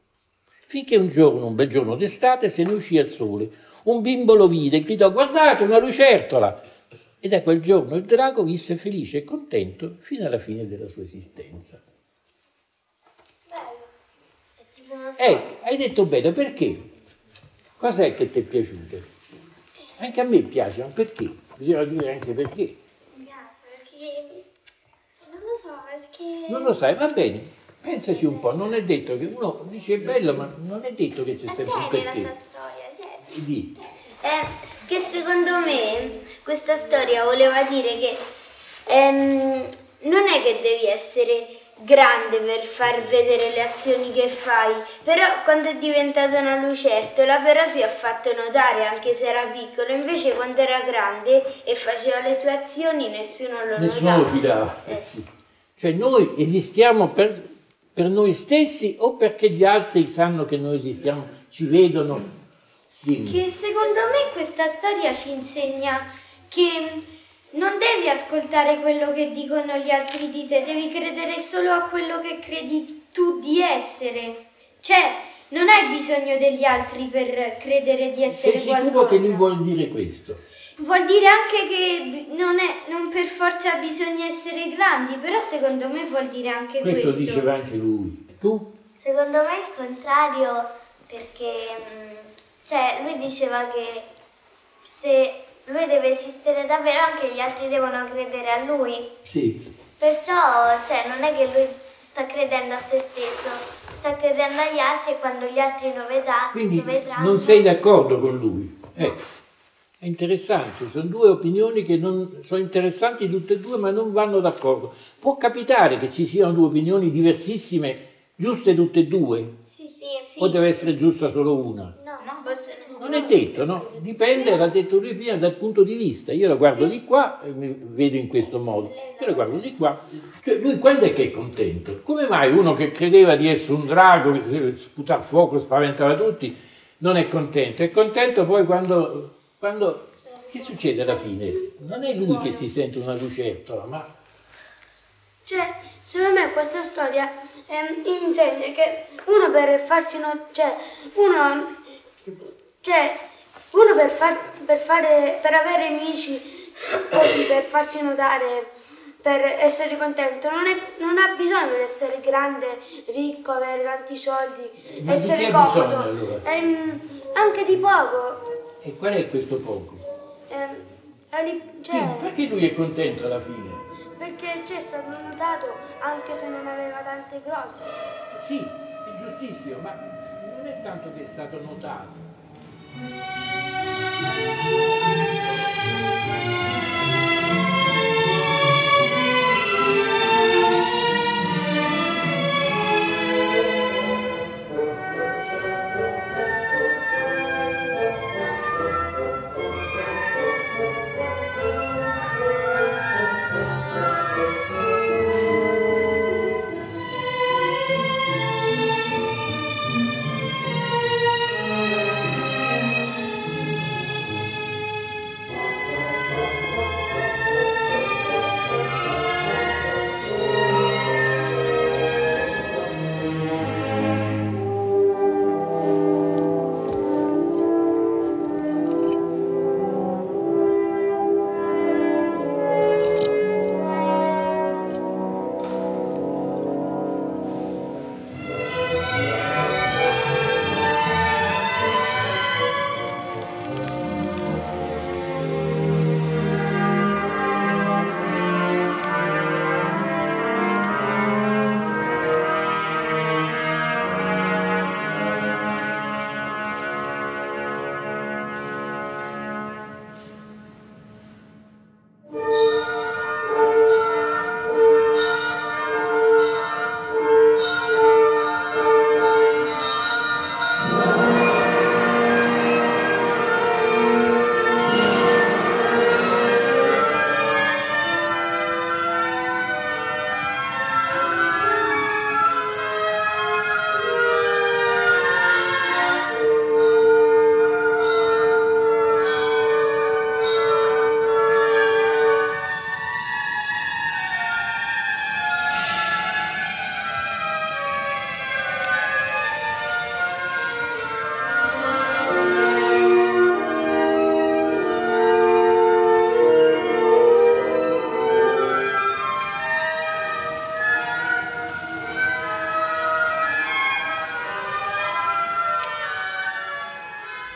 finché un giorno, un bel giorno d'estate, se ne uscì al sole. Un bimbo lo vide e gridò guardate una lucertola! E da quel giorno il drago visse felice e contento fino alla fine della sua esistenza. Bello. Eh, hai detto bene, perché? Cos'è che ti è piaciuto? Anche a me piace, ma perché? Bisogna dire anche perché. Mi piace perché... Non lo so, perché... Non lo sai, va bene. Pensaci un po', non è detto che uno dice è bello, ma non è detto che c'è sempre un bene la perché. sua storia, sì. Di. Eh, che secondo me questa storia voleva dire che ehm, non è che devi essere grande per far vedere le azioni che fai, però quando è diventata una lucertola però si è fatto notare anche se era piccolo, invece quando era grande e faceva le sue azioni nessuno lo Nessuno lo notava. fidava. Eh. Sì. Cioè noi esistiamo per, per noi stessi o perché gli altri sanno che noi esistiamo, ci vedono? Dimmi. Che secondo me questa storia ci insegna che non devi ascoltare quello che dicono gli altri di te, devi credere solo a quello che credi tu di essere. Cioè, non hai bisogno degli altri per credere di essere Sei sicuro qualcosa. che lui vuol dire questo? Vuol dire anche che non, è, non per forza bisogna essere grandi, però secondo me vuol dire anche Questo questo. diceva anche lui. Tu? Secondo me il contrario, perché mm, cioè, lui diceva che se lui deve esistere davvero, anche gli altri devono credere a lui. Sì. Perciò cioè, non è che lui sta credendo a se stesso, sta credendo agli altri e quando gli altri lo, vedrà, Quindi lo vedranno. non sei d'accordo con lui. Ecco. È interessante, sono due opinioni che non, sono interessanti tutte e due, ma non vanno d'accordo. Può capitare che ci siano due opinioni diversissime, giuste tutte e due, Sì, sì, sì. o deve essere giusta solo una? Non è detto, no? Dipende, l'ha detto lui prima, dal punto di vista. Io la guardo di qua e mi vedo in questo modo. Io la guardo di qua. Cioè, lui quando è che è contento? Come mai uno che credeva di essere un drago, che sputava fuoco, spaventava tutti, non è contento? È contento poi quando, quando... Che succede alla fine? Non è lui che si sente una lucertola, ma Cioè, secondo me questa storia ehm, insegna che uno per farsi no- cioè, uno, cioè, uno per, far, per, fare, per avere amici così, per farsi notare, per essere contento, non, è- non ha bisogno di essere grande, ricco, avere tanti soldi, ma essere ha bisogno, comodo, allora? Ehm, anche di poco. e qual è questo poco? ehm, cioè, Quindi perché lui è contento alla fine? perché c'è stato notato anche se non aveva tante cose. Sì, è giustissimo, ma non è tanto che è stato notato,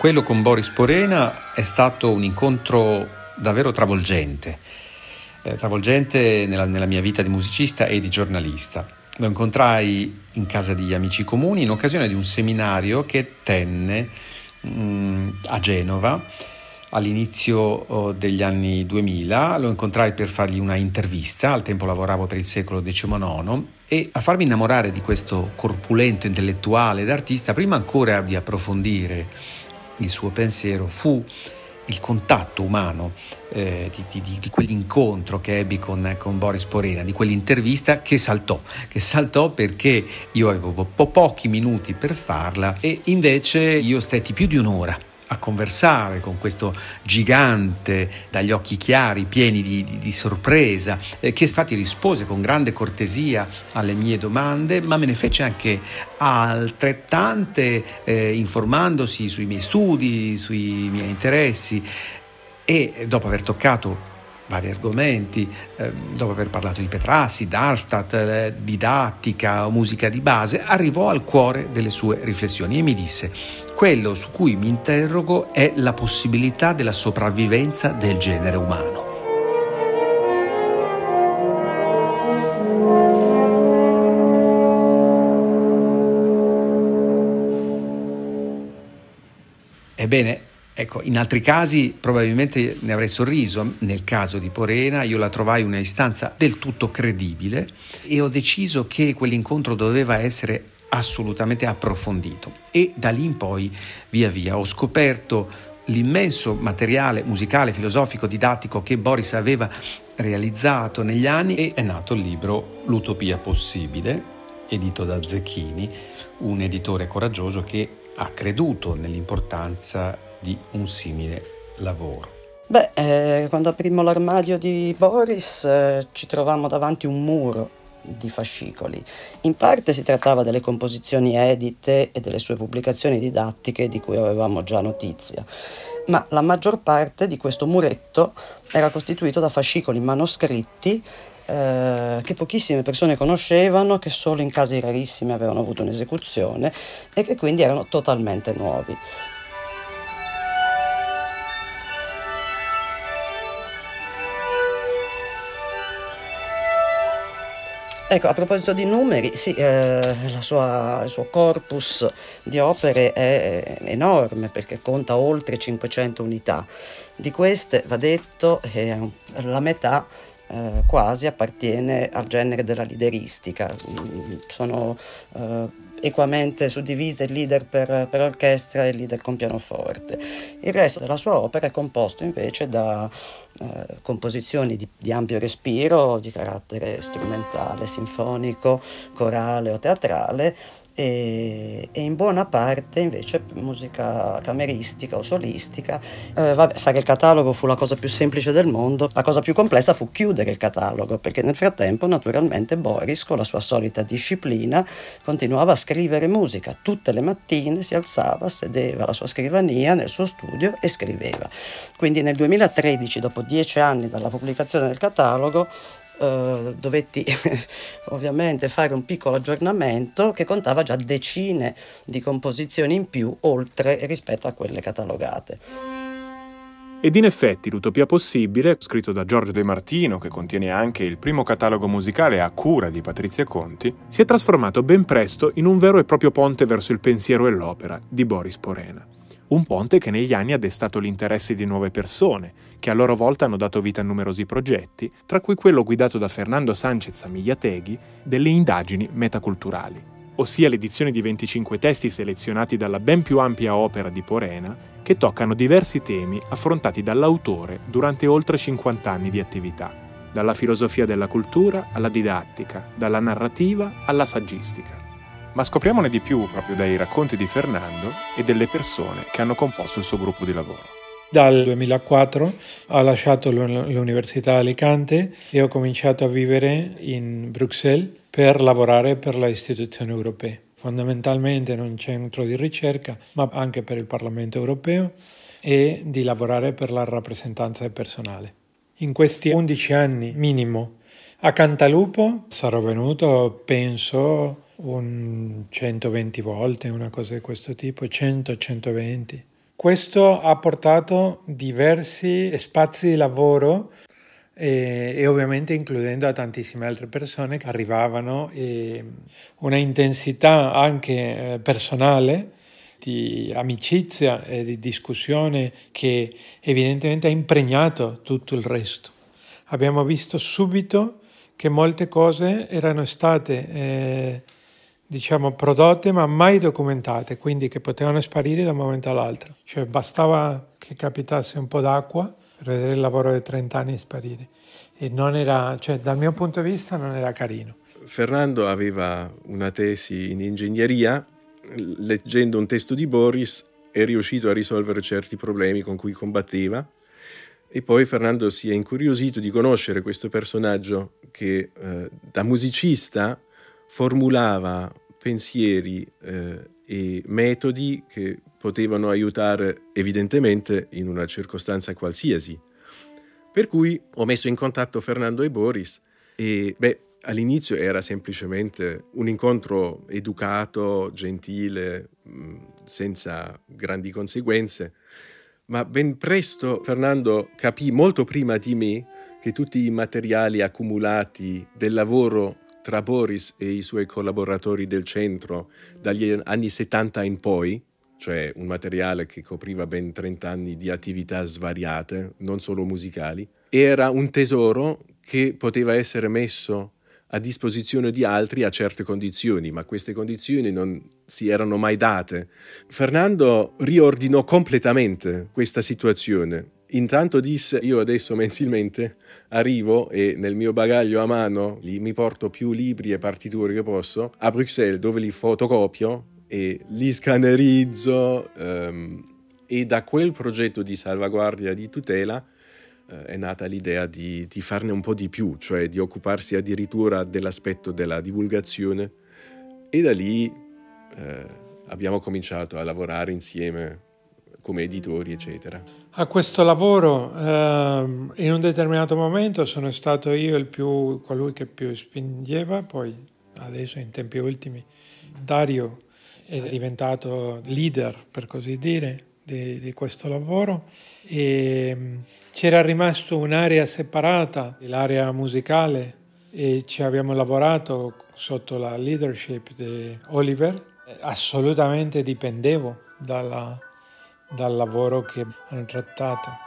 Quello con Boris Porena è stato un incontro davvero travolgente, eh, travolgente nella, nella mia vita di musicista e di giornalista. Lo incontrai in casa di amici comuni in occasione di un seminario che tenne mh, mm, a Genova all'inizio oh, degli anni 2000. Lo incontrai per fargli una intervista, al tempo lavoravo per il secolo XIX e a farmi innamorare di questo corpulento intellettuale ed artista, prima ancora di approfondire il suo pensiero fu il contatto umano eh, di, di, di, quell'incontro che ebbi con, con, Boris Porena, di quell'intervista che saltò, che saltò perché io avevo po- pochi minuti per farla e invece io stetti più di un'ora a conversare con questo gigante dagli occhi chiari, pieni di, di, di sorpresa, eh, che infatti rispose con grande cortesia alle mie domande, ma me ne fece anche altrettante eh, informandosi sui miei studi, sui miei interessi. E dopo aver toccato vari argomenti, eh, dopo aver parlato di Petrassi, Darmstadt, eh, didattica, musica di base, arrivò al cuore delle sue riflessioni e mi disse quello su cui mi interrogo è la possibilità della sopravvivenza del genere umano. Ebbene, Ecco, in altri casi probabilmente ne avrei sorriso, nel caso di Porena io la trovai una istanza del tutto credibile e ho deciso che quell'incontro doveva essere assolutamente approfondito. E da lì in poi via via ho scoperto l'immenso materiale musicale, filosofico, didattico che Boris aveva realizzato negli anni e è nato il libro L'utopia possibile, edito da Zecchini, un editore coraggioso che ha creduto nell'importanza di un simile lavoro? Beh, eh, quando aprimmo l'armadio di Boris eh, ci trovammo davanti un muro di fascicoli. In parte si trattava delle composizioni edite e delle sue pubblicazioni didattiche di cui avevamo già notizia, ma la maggior parte di questo muretto era costituito da fascicoli manoscritti eh, che pochissime persone conoscevano, che solo in casi rarissimi avevano avuto un'esecuzione e che quindi erano totalmente nuovi. Ecco, a proposito di numeri, sì, eh, sua, il suo corpus di opere è enorme perché conta oltre 500 unità. Di queste, va detto, eh, la metà eh, quasi appartiene al genere della lideristica. Mm, sono eh, equamente suddivise il leader per, per, orchestra e il leader con pianoforte. Il resto della sua opera è composto invece da eh, composizioni di, di, ampio respiro, di carattere strumentale, sinfonico, corale o teatrale e, e, in buona parte invece musica cameristica o solistica. Eh, vabbè, fare il catalogo fu la cosa più semplice del mondo, la cosa più complessa fu chiudere il catalogo, perché nel frattempo naturalmente Boris con la sua solita disciplina continuava a scrivere musica, tutte le mattine si alzava, sedeva alla sua scrivania nel suo studio e scriveva. Quindi nel 2013, dopo dieci anni dalla pubblicazione del catalogo, Uh, dovetti ovviamente fare un piccolo aggiornamento che contava già decine di composizioni in più oltre rispetto a quelle catalogate. Ed in effetti l'Utopia possibile, scritto da Giorgio De Martino, che contiene anche il primo catalogo musicale a cura di Patrizia Conti, si è trasformato ben presto in un vero e proprio ponte verso il pensiero e l'opera di Boris Porena. Un ponte che negli anni ha destato l'interesse di nuove persone, che a loro volta hanno dato vita a numerosi progetti, tra cui quello guidato da Fernando Sanchez Amigliateghi delle indagini metaculturali, ossia l'edizione di 25 testi selezionati dalla ben più ampia opera di Porena, che toccano diversi temi affrontati dall'autore durante oltre 50 anni di attività, dalla filosofia della cultura alla didattica, dalla narrativa alla saggistica ma scopriamone di più proprio dai racconti di Fernando e delle persone che hanno composto il suo gruppo di lavoro. Dal 2004 ho lasciato l'Università di Alicante e ho cominciato a vivere in Bruxelles per lavorare per le istituzioni europee, fondamentalmente in un centro di ricerca, ma anche per il Parlamento europeo e di lavorare per la rappresentanza del personale. In questi 11 anni minimo a Cantalupo sarò venuto, penso, un 120 volte, una cosa di questo tipo, 100-120. Questo ha portato diversi spazi di lavoro e, e, ovviamente includendo a tantissime altre persone che arrivavano e una intensità anche eh, personale di amicizia e di discussione che evidentemente ha impregnato tutto il resto. Abbiamo visto subito che molte cose erano state eh, diciamo, prodotte ma mai documentate, quindi che potevano sparire da un momento all'altro. Cioè bastava che capitasse un po' d'acqua per vedere il lavoro di 30 anni sparire. E non era, cioè dal mio punto di vista non era carino. Fernando aveva una tesi in ingegneria, leggendo un testo di Boris è riuscito a risolvere certi problemi con cui combatteva e poi Fernando si è incuriosito di conoscere questo personaggio che eh, da musicista formulava pensieri eh, e metodi che potevano aiutare evidentemente in una circostanza qualsiasi. Per cui ho messo in contatto Fernando e Boris e beh, all'inizio era semplicemente un incontro educato, gentile, senza grandi conseguenze, ma ben presto Fernando capì molto prima di me che tutti i materiali accumulati del lavoro tra Boris e i suoi collaboratori del centro dagli anni 70 in poi, cioè un materiale che copriva ben 30 anni di attività svariate, non solo musicali, era un tesoro che poteva essere messo a disposizione di altri a certe condizioni, ma queste condizioni non si erano mai date. Fernando riordinò completamente questa situazione Intanto disse, io adesso mensilmente arrivo e nel mio bagaglio a mano mi porto più libri e partiture che posso a Bruxelles dove li fotocopio e li scannerizzo um, e da quel progetto di salvaguardia di tutela uh, è nata l'idea di, di, farne un po' di più, cioè di occuparsi addirittura dell'aspetto della divulgazione. E da lì uh, abbiamo cominciato a lavorare insieme come editori, eccetera. A questo lavoro eh, in un determinato momento sono stato io più, colui che più spingeva, poi adesso in tempi ultimi Dario è diventato leader, per così dire, di, di questo lavoro e c'era rimasto un'area separata, l'area musicale e ci abbiamo lavorato sotto la leadership di Oliver. Assolutamente dipendevo dalla, dal lavoro che hanno trattato.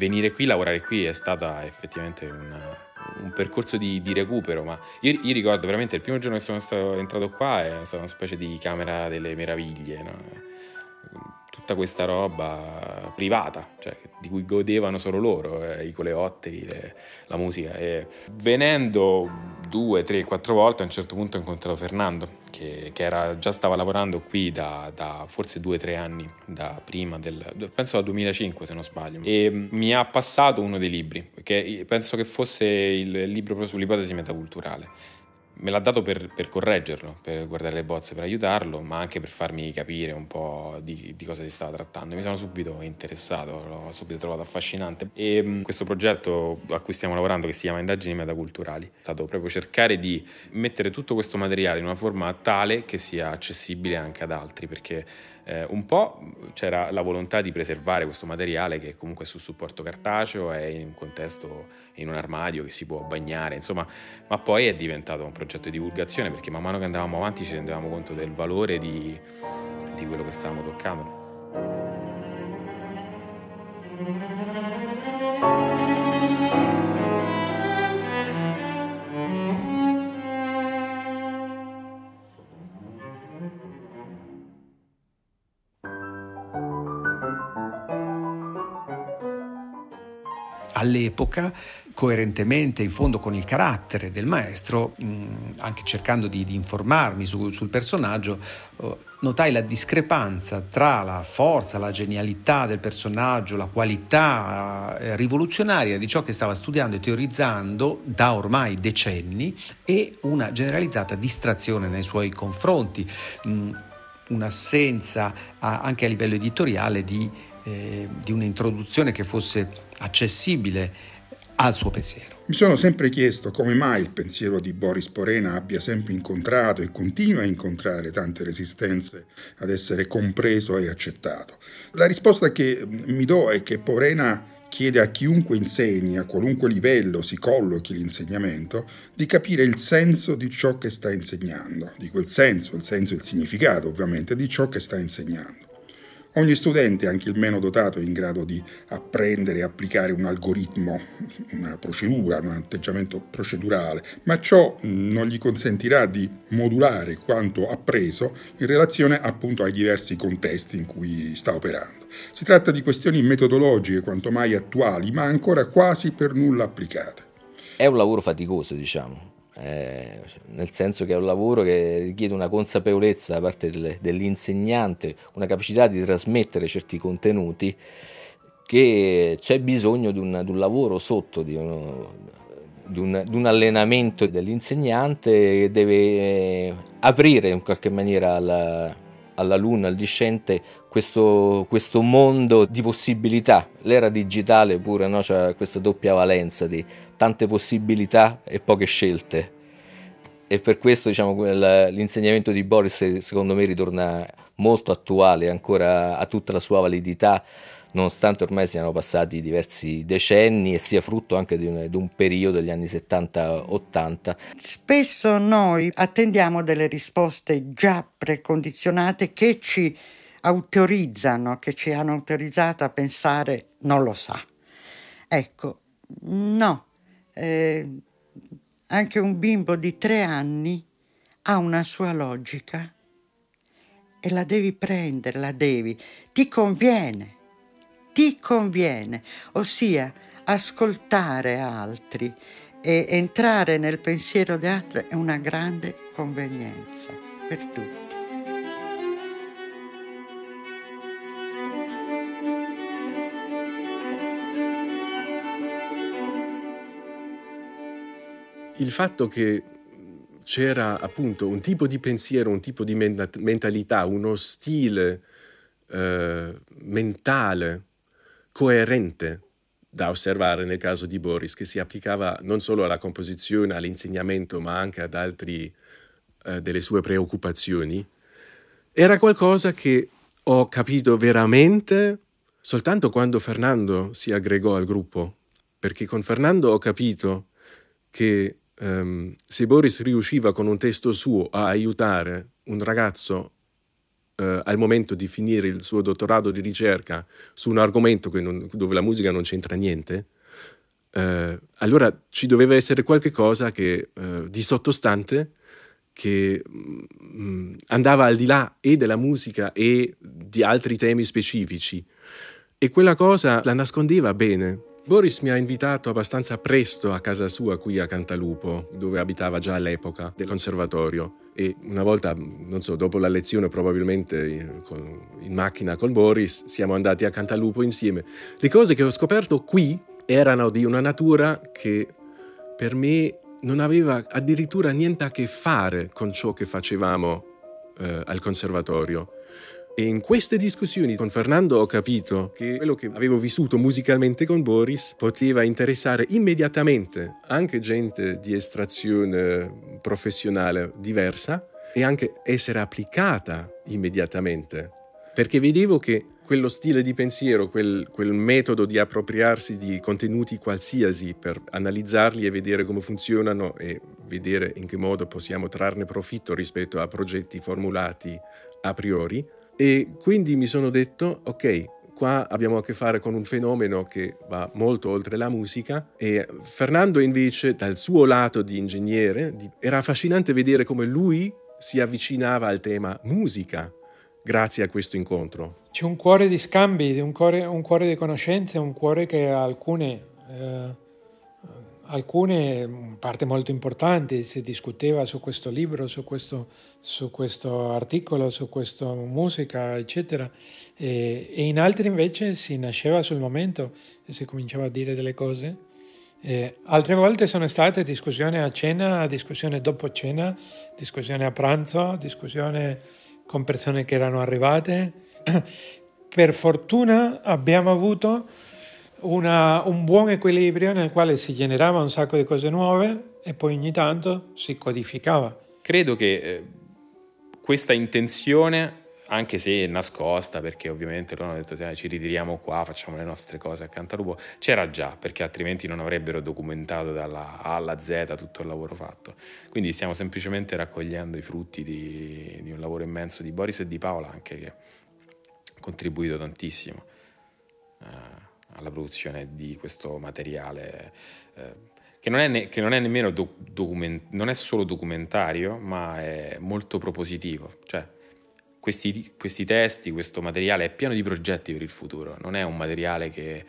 venire qui, lavorare qui è stata effettivamente un, un percorso di, di, recupero, ma io, io, ricordo veramente il primo giorno che sono stato, entrato qua è stata una specie di camera delle meraviglie, no? Tutta questa roba privata, cioè, di cui godevano solo loro, eh, i coleotteri, le, la musica. E venendo due, tre, quattro volte, a un certo punto ho incontrato Fernando, che, che era, già stava lavorando qui da, da forse due tre anni, da prima del, penso dal 2005 se non sbaglio, e mi ha passato uno dei libri, che penso che fosse il libro proprio sull'ipotesi metaculturale me l'ha dato per, per, correggerlo, per guardare le bozze, per aiutarlo, ma anche per farmi capire un po' di, di, cosa si stava trattando. Mi sono subito interessato, l'ho subito trovato affascinante. E mm, questo progetto a cui stiamo lavorando, che si chiama Indagini Metaculturali, è stato proprio cercare di mettere tutto questo materiale in una forma tale che sia accessibile anche ad altri, perché eh, un po' c'era la volontà di preservare questo materiale che comunque è su supporto cartaceo, è in un contesto, in un armadio che si può bagnare, insomma, ma poi è diventato un progetto di divulgazione perché man mano che andavamo avanti ci rendevamo conto del valore di, di quello che stavamo toccando. All'epoca, coerentemente in fondo con il carattere del maestro, anche cercando di, di informarmi su, sul personaggio, notai la discrepanza tra la forza, la genialità del personaggio, la qualità eh, rivoluzionaria di ciò che stava studiando e teorizzando da ormai decenni e una generalizzata distrazione nei suoi confronti, un'assenza anche a livello editoriale di, eh, di un'introduzione che fosse accessibile al suo pensiero. Mi sono sempre chiesto come mai il pensiero di Boris Porena abbia sempre incontrato e continua a incontrare tante resistenze ad essere compreso e accettato. La risposta che mi do è che Porena chiede a chiunque insegni, a qualunque livello si collochi l'insegnamento, di capire il senso di ciò che sta insegnando, di quel senso, il senso e il significato ovviamente di ciò che sta insegnando. Ogni studente, anche il meno dotato, è in grado di apprendere e applicare un algoritmo, una procedura, un atteggiamento procedurale, ma ciò non gli consentirà di modulare quanto appreso in relazione appunto ai diversi contesti in cui sta operando. Si tratta di questioni metodologiche quanto mai attuali, ma ancora quasi per nulla applicate. È un lavoro faticoso, diciamo, eh, nel senso che è un lavoro che richiede una consapevolezza da parte del, dell'insegnante, una capacità di trasmettere certi contenuti, che c'è bisogno di un, di un lavoro sotto, di, uno, di, un, di, un, allenamento dell'insegnante che deve eh, aprire in qualche maniera alla, all'alunno, al discente, questo, questo, mondo di possibilità. L'era digitale pure no? c'è questa doppia valenza di tante possibilità e poche scelte. E per questo diciamo, l'insegnamento di Boris secondo me ritorna molto attuale, ancora ha tutta la sua validità, nonostante ormai siano passati diversi decenni e sia frutto anche di un, di un periodo degli anni 70-80. Spesso noi attendiamo delle risposte già precondizionate che ci autorizzano, che ci hanno autorizzato a pensare non lo sa. Ecco, no, eh, anche un bimbo di tre anni ha una sua logica e la devi prendere, la devi, ti conviene, ti conviene, ossia ascoltare altri e entrare nel pensiero di altri è una grande convenienza per tutti. Il fatto che c'era appunto un tipo di pensiero, un tipo di mentalità, uno stile eh, mentale, coerente da osservare nel caso di Boris, che si applicava non solo alla composizione, all'insegnamento, ma anche ad altri eh, delle sue preoccupazioni, era qualcosa che ho capito veramente soltanto quando Fernando si aggregò al gruppo, perché con Fernando ho capito che um, se Boris riusciva con un testo suo a aiutare un ragazzo uh, al momento di finire il suo dottorato di ricerca su un argomento non, dove la musica non c'entra niente, uh, allora ci doveva essere qualche cosa uh, di sottostante che um, andava al di là e della musica e di altri temi specifici. E quella cosa la nascondeva bene, Boris mi ha invitato abbastanza presto a casa sua qui a Cantalupo, dove abitava già all'epoca del conservatorio. E una volta, non so, dopo la lezione, probabilmente in macchina con Boris, siamo andati a Cantalupo insieme. Le cose che ho scoperto qui erano di una natura che per me non aveva addirittura niente a che fare con ciò che facevamo eh, al conservatorio. E in queste discussioni con Fernando ho capito che quello che avevo vissuto musicalmente con Boris poteva interessare immediatamente anche gente di estrazione professionale diversa e anche essere applicata immediatamente. Perché vedevo che quello stile di pensiero, quel, quel, metodo di appropriarsi di contenuti qualsiasi per analizzarli e vedere come funzionano e vedere in che modo possiamo trarne profitto rispetto a progetti formulati a priori, e quindi mi sono detto, ok, qua abbiamo a che fare con un fenomeno che va molto oltre la musica e Fernando invece dal suo lato di ingegnere era affascinante vedere come lui si avvicinava al tema musica grazie a questo incontro. C'è un cuore di scambi, un cuore, un cuore di conoscenze, un cuore che alcune... Eh alcune parte molto importanti, si discuteva su questo libro, su questo, su questo articolo, su questa musica, eccetera, e, e, in altri invece si nasceva sul momento e si cominciava a dire delle cose. E altre volte sono state discussioni a cena, discussioni dopo cena, discussioni a pranzo, discussioni con persone che erano arrivate. Per fortuna abbiamo avuto una, un buon equilibrio nel quale si generava un sacco di cose nuove e poi ogni tanto si codificava. Credo che eh, questa intenzione, anche se nascosta, perché ovviamente loro hanno detto ci ritiriamo qua, facciamo le nostre cose a Cantalupo, c'era già, perché altrimenti non avrebbero documentato dalla A alla Z tutto il lavoro fatto. Quindi stiamo semplicemente raccogliendo i frutti di, di un lavoro immenso di Boris e di Paola, anche che ha contribuito tantissimo. Uh, alla produzione di questo materiale eh, che, non ne, che, non è nemmeno doc, document, non è solo documentario, ma è molto propositivo. Cioè, questi, questi, testi, questo materiale è pieno di progetti per il futuro, non è un materiale che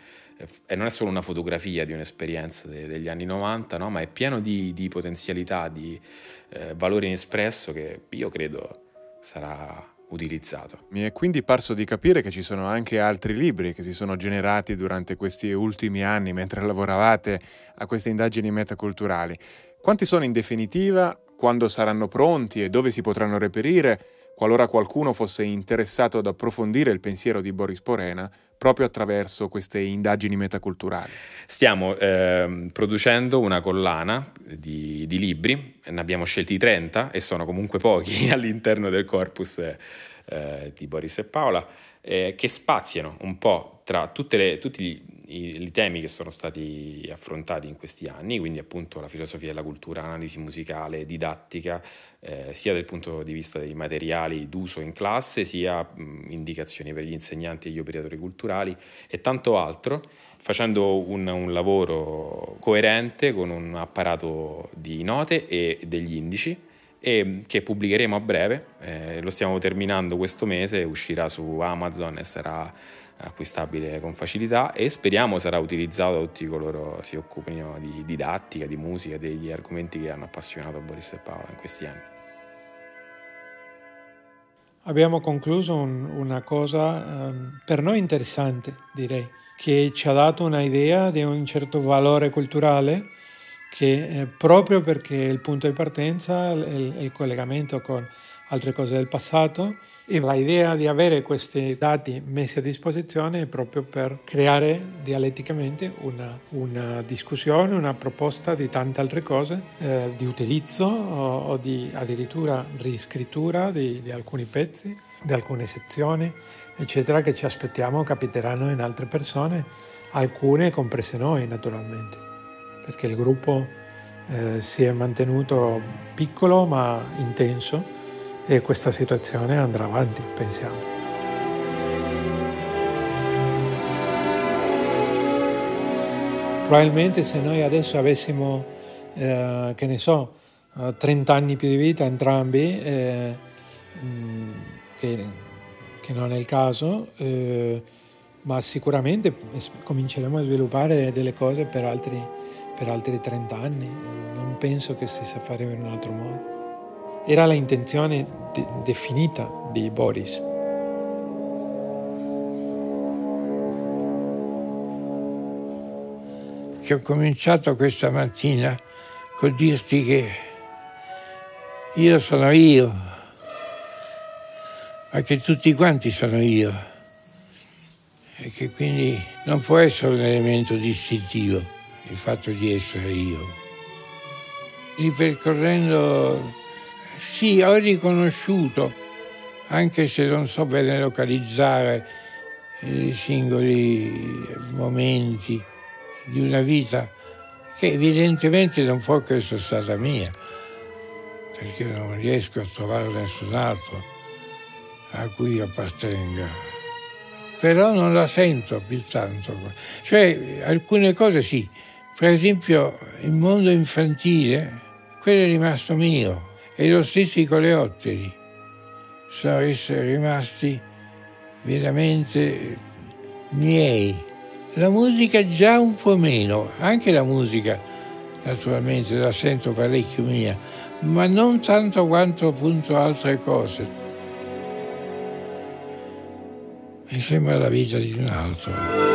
eh, non è solo una fotografia di un'esperienza de, degli anni 90, no? ma è pieno di, di potenzialità, di eh, valore inespresso che io credo sarà utilizzato. Mi è quindi parso di capire che ci sono anche altri libri che si sono generati durante questi ultimi anni mentre lavoravate a queste indagini metaculturali. Quanti sono in definitiva? Quando saranno pronti e dove si potranno reperire? Qualora qualcuno fosse interessato ad approfondire il pensiero di Boris Porena proprio attraverso queste indagini metaculturali. Stiamo eh, producendo una collana di, di, libri, ne abbiamo scelti 30 e sono comunque pochi all'interno del corpus eh, di Boris e Paola, eh, che spaziano un po' tra le, tutti gli, i, i, temi che sono stati affrontati in questi anni, quindi appunto la filosofia della cultura, analisi musicale, didattica, eh, sia dal punto di vista dei materiali d'uso in classe, sia mh, indicazioni per gli insegnanti e gli operatori culturali e tanto altro, facendo un, un lavoro coerente con un apparato di note e degli indici e che pubblicheremo a breve, eh, lo stiamo terminando questo mese, uscirà su Amazon e sarà acquistabile con facilità e speriamo sarà utilizzato da tutti coloro che si occupino di didattica, di musica, degli argomenti che hanno appassionato Boris e Paola in questi anni. Abbiamo concluso un, una cosa um, per noi interessante, direi, che ci ha dato un'idea di un certo valore culturale che eh, proprio perché il punto di partenza il, il collegamento con altre cose del passato e l'idea di avere questi dati messi a disposizione è proprio per creare dialetticamente una, una discussione, una proposta di tante altre cose, eh, di utilizzo o, o, di addirittura riscrittura di, di alcuni pezzi, di alcune sezioni, eccetera, che ci aspettiamo capiteranno in altre persone, alcune comprese noi naturalmente, perché il gruppo eh, si è mantenuto piccolo ma intenso e questa situazione andrà avanti, pensiamo. Probabilmente se noi adesso avessimo, eh, che ne so, 30 anni più di vita entrambi, eh, che, che, non è il caso, eh, ma sicuramente cominceremo a sviluppare delle cose per altri, per altri 30 anni. Non penso che si sa fare in un altro modo. Era l'intenzione de- definita di Boris. Che ho cominciato questa mattina con dirti che io sono io, ma che tutti quanti sono io e che quindi non può essere un elemento distintivo il fatto di essere io. Ripercorrendo sì, ho riconosciuto, anche se non so bene localizzare i singoli momenti di una vita che evidentemente non può che essere stata mia, perché non riesco a trovare nessun altro a cui appartenga. Però non la sento più tanto. Cioè, alcune cose sì. Per esempio, il mondo infantile, quello è rimasto mio e lo stesso i coleotteri sono rimasti veramente miei. La musica già un po' meno, anche la musica naturalmente la sento parecchio mia, ma non tanto quanto appunto altre cose. Mi sembra la vita di un altro.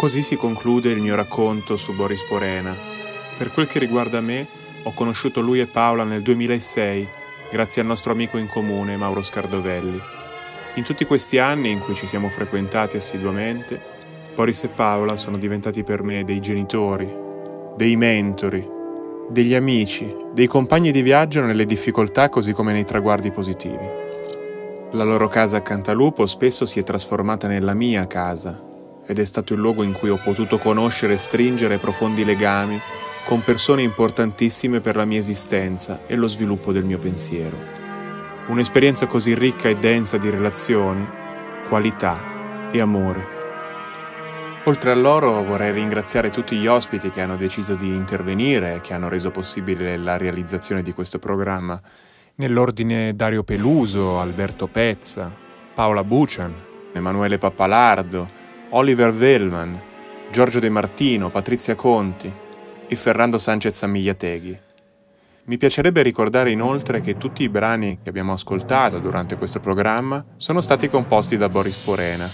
Così si conclude il mio racconto su Boris Porena. Per quel che riguarda me, ho conosciuto lui e Paola nel 2006, grazie al nostro amico in comune Mauro Scardovelli. In tutti questi anni in cui ci siamo frequentati assiduamente, Boris e Paola sono diventati per me dei genitori, dei mentori, degli amici, dei compagni di viaggio nelle difficoltà così come nei traguardi positivi. La loro casa a Cantalupo spesso si è trasformata nella mia casa, ed è stato il luogo in cui ho potuto conoscere e stringere profondi legami con persone importantissime per la mia esistenza e lo sviluppo del mio pensiero. Un'esperienza così ricca e densa di relazioni, qualità e amore. Oltre a loro vorrei ringraziare tutti gli ospiti che hanno deciso di intervenire e che hanno reso possibile la realizzazione di questo programma, nell'ordine Dario Peluso, Alberto Pezza, Paola Bucian, Emanuele Pappalardo, Oliver Vellman, Giorgio De Martino, Patrizia Conti e Ferrando Sanchez Amigliateghi. Mi piacerebbe ricordare inoltre che tutti i brani che abbiamo ascoltato durante questo programma sono stati composti da Boris Porena.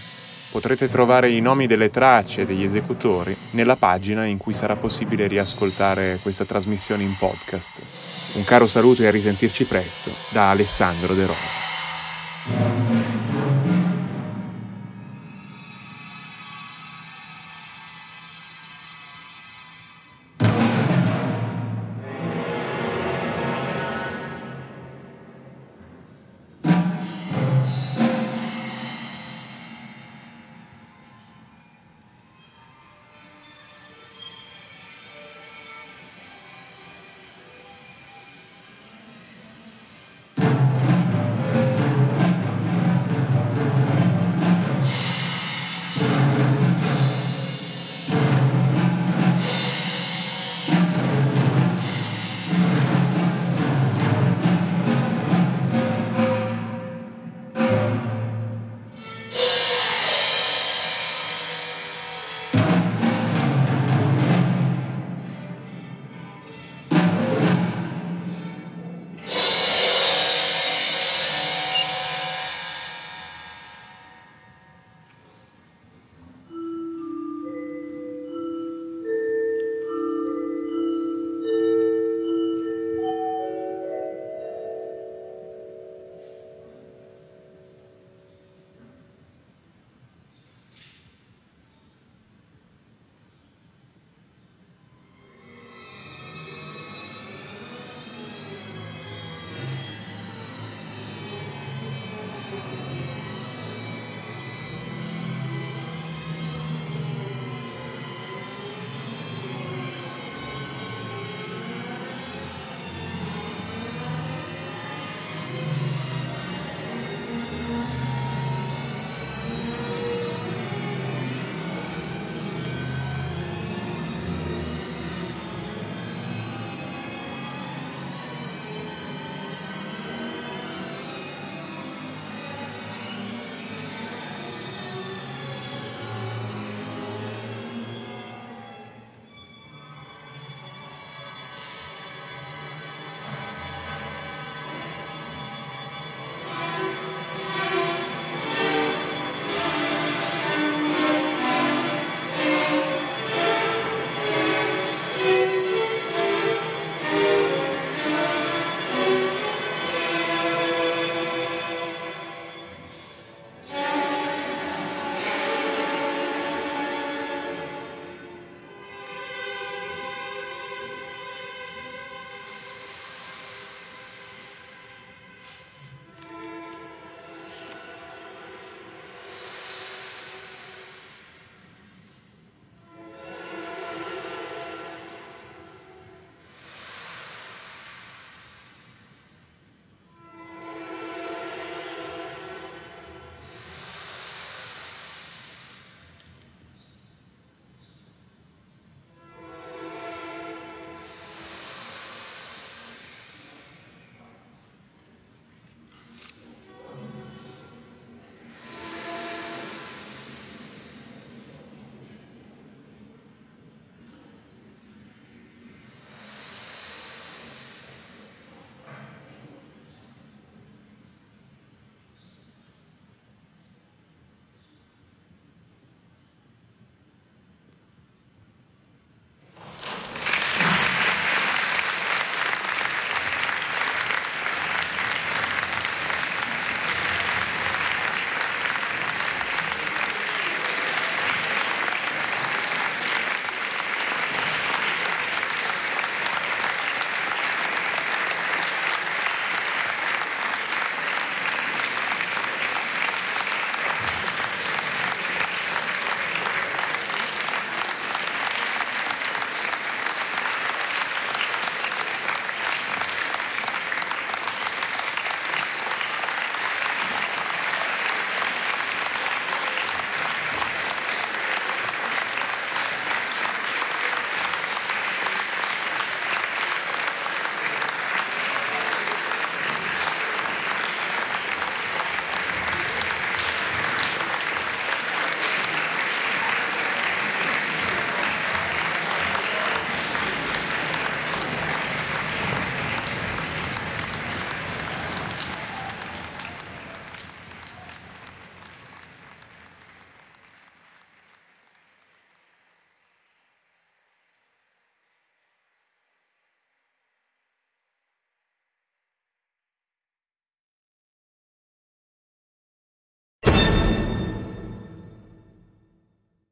Potrete trovare i nomi delle tracce e degli esecutori nella pagina in cui sarà possibile riascoltare questa trasmissione in podcast. Un caro saluto e a risentirci presto da Alessandro De Rosa.